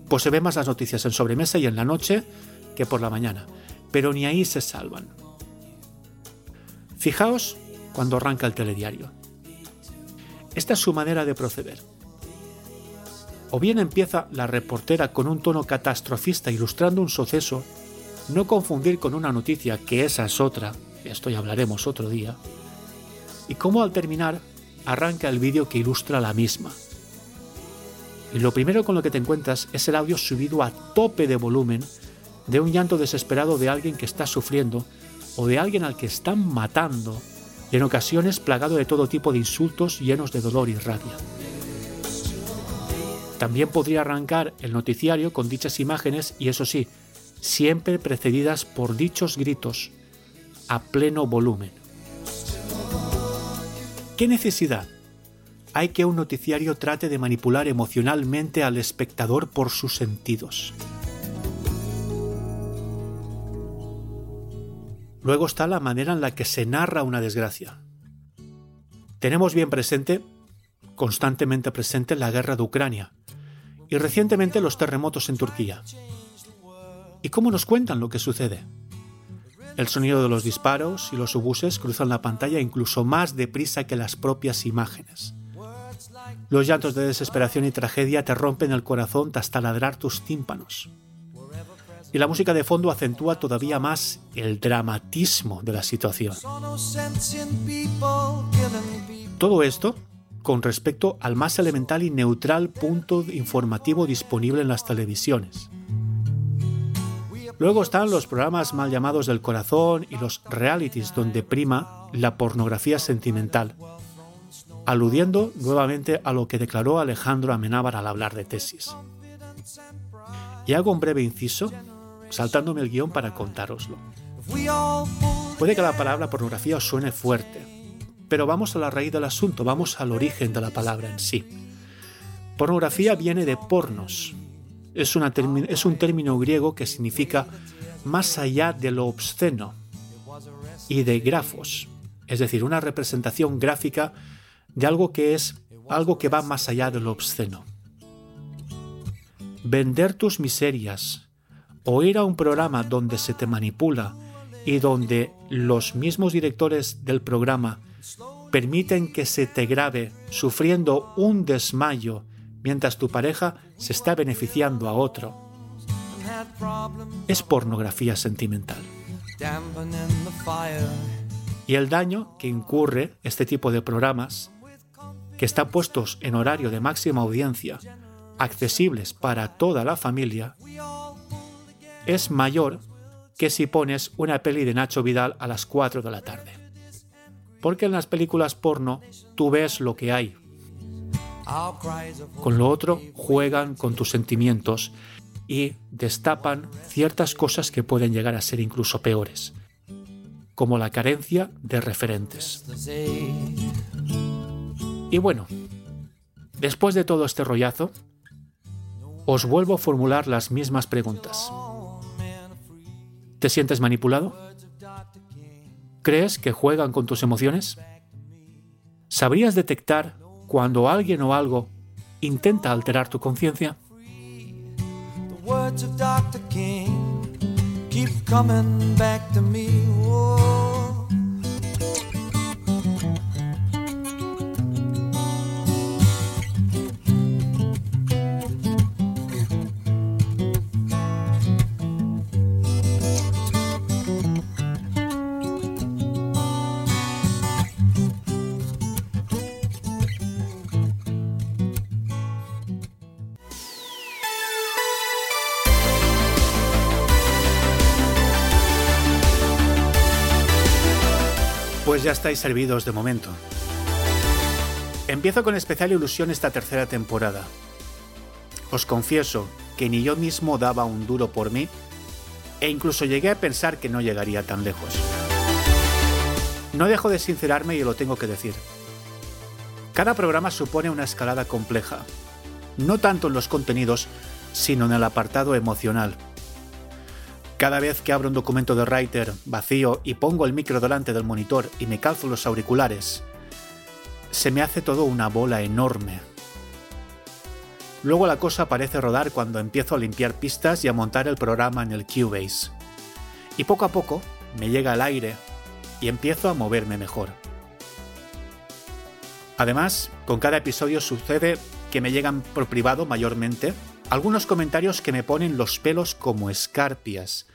Pues se ven más las noticias en sobremesa y en la noche que por la mañana, pero ni ahí se salvan. Fijaos cuando arranca el telediario. Esta es su manera de proceder. O bien empieza la reportera con un tono catastrofista ilustrando un suceso, no confundir con una noticia que esa es otra, esto ya hablaremos otro día, y cómo al terminar arranca el vídeo que ilustra la misma. Y lo primero con lo que te encuentras es el audio subido a tope de volumen de un llanto desesperado de alguien que está sufriendo o de alguien al que están matando y en ocasiones plagado de todo tipo de insultos llenos de dolor y rabia. También podría arrancar el noticiario con dichas imágenes y eso sí, siempre precedidas por dichos gritos a pleno volumen. ¿Qué necesidad hay que un noticiario trate de manipular emocionalmente al espectador por sus sentidos? Luego está la manera en la que se narra una desgracia. Tenemos bien presente, constantemente presente, la guerra de Ucrania y recientemente los terremotos en Turquía. ¿Y cómo nos cuentan lo que sucede? El sonido de los disparos y los obuses cruzan la pantalla incluso más deprisa que las propias imágenes. Los llantos de desesperación y tragedia te rompen el corazón hasta ladrar tus tímpanos y la música de fondo acentúa todavía más el dramatismo de la situación. Todo esto con respecto al más elemental y neutral punto informativo disponible en las televisiones. Luego están los programas mal llamados del corazón y los realities donde prima la pornografía sentimental, aludiendo nuevamente a lo que declaró Alejandro Amenábar al hablar de tesis. Y hago un breve inciso saltándome el guion para contároslo. Puede que la palabra pornografía suene fuerte, pero vamos a la raíz del asunto, vamos al origen de la palabra en sí. Pornografía viene de pornos. Es, es un término griego que significa más allá de lo obsceno y de grafos, es decir, una representación gráfica de algo que es algo que va más allá de lo obsceno. Vender tus miserias, o ir a un programa donde se te manipula y donde los mismos directores del programa permiten que se te grabe sufriendo un desmayo mientras tu pareja se está beneficiando a otro, es pornografía sentimental. Y el daño que incurre este tipo de programas, que están puestos en horario de máxima audiencia, accesibles para toda la familia, es mayor que si pones una peli de Nacho Vidal a las 4 de la tarde. Porque en las películas porno tú ves lo que hay. Con lo otro juegan con tus sentimientos y destapan ciertas cosas que pueden llegar a ser incluso peores, como la carencia de referentes. Y bueno, después de todo este rollazo, os vuelvo a formular las mismas preguntas. ¿Te sientes manipulado? ¿Crees que juegan con tus emociones? ¿Sabrías detectar cuando alguien o algo intenta alterar tu conciencia? Pues ya estáis servidos de momento. Empiezo con especial ilusión esta tercera temporada. Os confieso que ni yo mismo daba un duro por mí e incluso llegué a pensar que no llegaría tan lejos. No dejo de sincerarme y lo tengo que decir. Cada programa supone una escalada compleja, no tanto en los contenidos, sino en el apartado emocional. Cada vez que abro un documento de Writer vacío y pongo el micro delante del monitor y me calzo los auriculares, se me hace todo una bola enorme. Luego la cosa parece rodar cuando empiezo a limpiar pistas y a montar el programa en el Cubase. Y poco a poco me llega el aire y empiezo a moverme mejor. Además, con cada episodio sucede que me llegan por privado mayormente algunos comentarios que me ponen los pelos como escarpias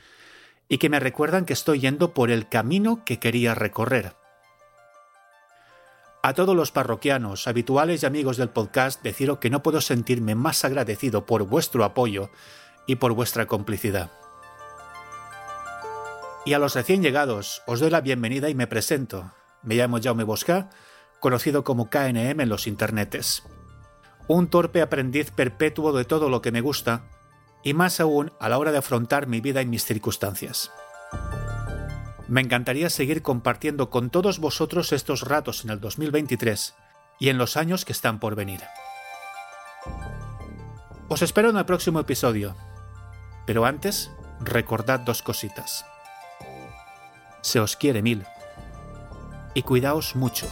y que me recuerdan que estoy yendo por el camino que quería recorrer. A todos los parroquianos, habituales y amigos del podcast, deciros que no puedo sentirme más agradecido por vuestro apoyo y por vuestra complicidad. Y a los recién llegados, os doy la bienvenida y me presento. Me llamo Jaume Bosca, conocido como KNM en los internetes. Un torpe aprendiz perpetuo de todo lo que me gusta, y más aún a la hora de afrontar mi vida y mis circunstancias. Me encantaría seguir compartiendo con todos vosotros estos ratos en el 2023 y en los años que están por venir. Os espero en el próximo episodio, pero antes recordad dos cositas. Se os quiere mil y cuidaos mucho.